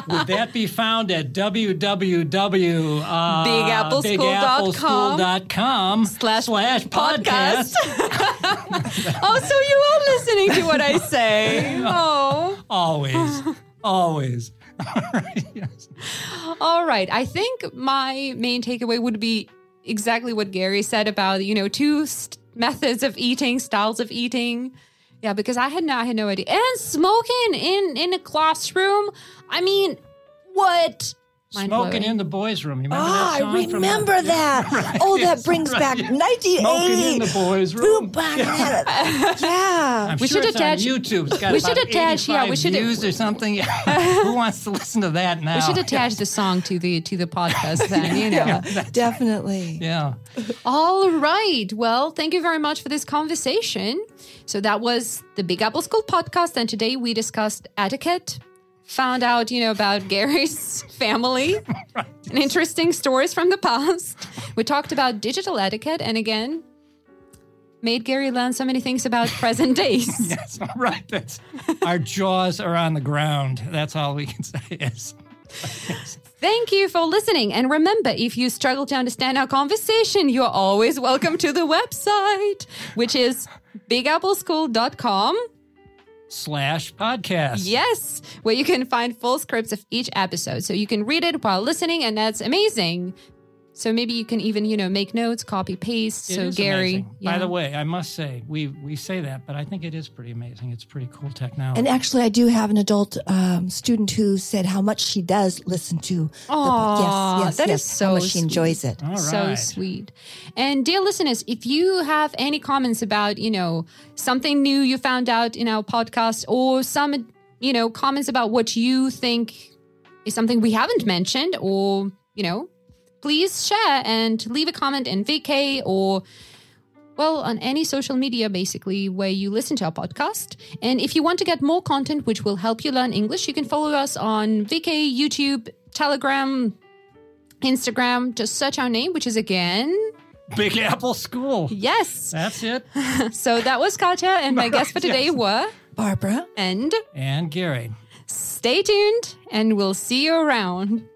Would that be found at www. Uh,
BigAppleSchool.com
BigAppleSchool.com
slash
slash podcast.
oh so you are listening to what i say oh
always. Always. All right. Yes.
all right i think my main takeaway would be exactly what gary said about you know two st- methods of eating styles of eating yeah because i had no i had no idea and smoking in in a classroom i mean what
Smoking
Mind-blowing.
in the boys' room. You remember
Ah,
that song
I
from
remember that. Oh, that brings
right.
back 1980.
Smoking in the boys' room.
yeah.
I'm
We
sure
should
it's
attach-
on YouTube. It's got
we should attach- yeah, we should-
views or something. Who wants to listen to that now?
we should attach the song to the to the podcast then you know
Definitely.
Yeah.
All right. Well, thank you very much for this conversation. So that was the Big Apple School podcast, and today we discussed etiquette, found out, you know, about Gary's family, and interesting stories from the past. We talked about digital etiquette, and again, made Gary learn so many things about present days.
Yes, right. That's our jaws are on the ground. That's all we can say is.
Thank you for listening. And remember, if you struggle to understand our conversation, you're always welcome to the website, which is bigappleschool.com.
Slash podcast.
Yes, where you can find full scripts of each episode. So you can read it while listening, and that's amazing. So maybe you can even, you know, make notes, copy paste.
It
so
is
Gary, yeah.
By the way, I must say we we say that, but I think it is pretty amazing. It's pretty cool technology.
And actually, I do have an adult um, student who said how much she does listen to. the
Aw,
yes, yes,
that
yes,
is so
how much she enjoys it.
All
So sweet. And dear listeners, if you have any comments about, you know, something new you found out in our podcast or some, you know, comments about what you think is something we haven't mentioned or, you know, please share and leave a comment in VK or well, on any social media, basically, where you listen to our podcast. And if you want to get more content, which will help you learn English, you can follow us on VK, YouTube, Telegram, Instagram. Just search our name, which is again,
Big Apple School.
yes.
That's it.
So that was Katya, and my guests for today were,
Barbara.
and
And Gary.
stay tuned, and we'll see you around.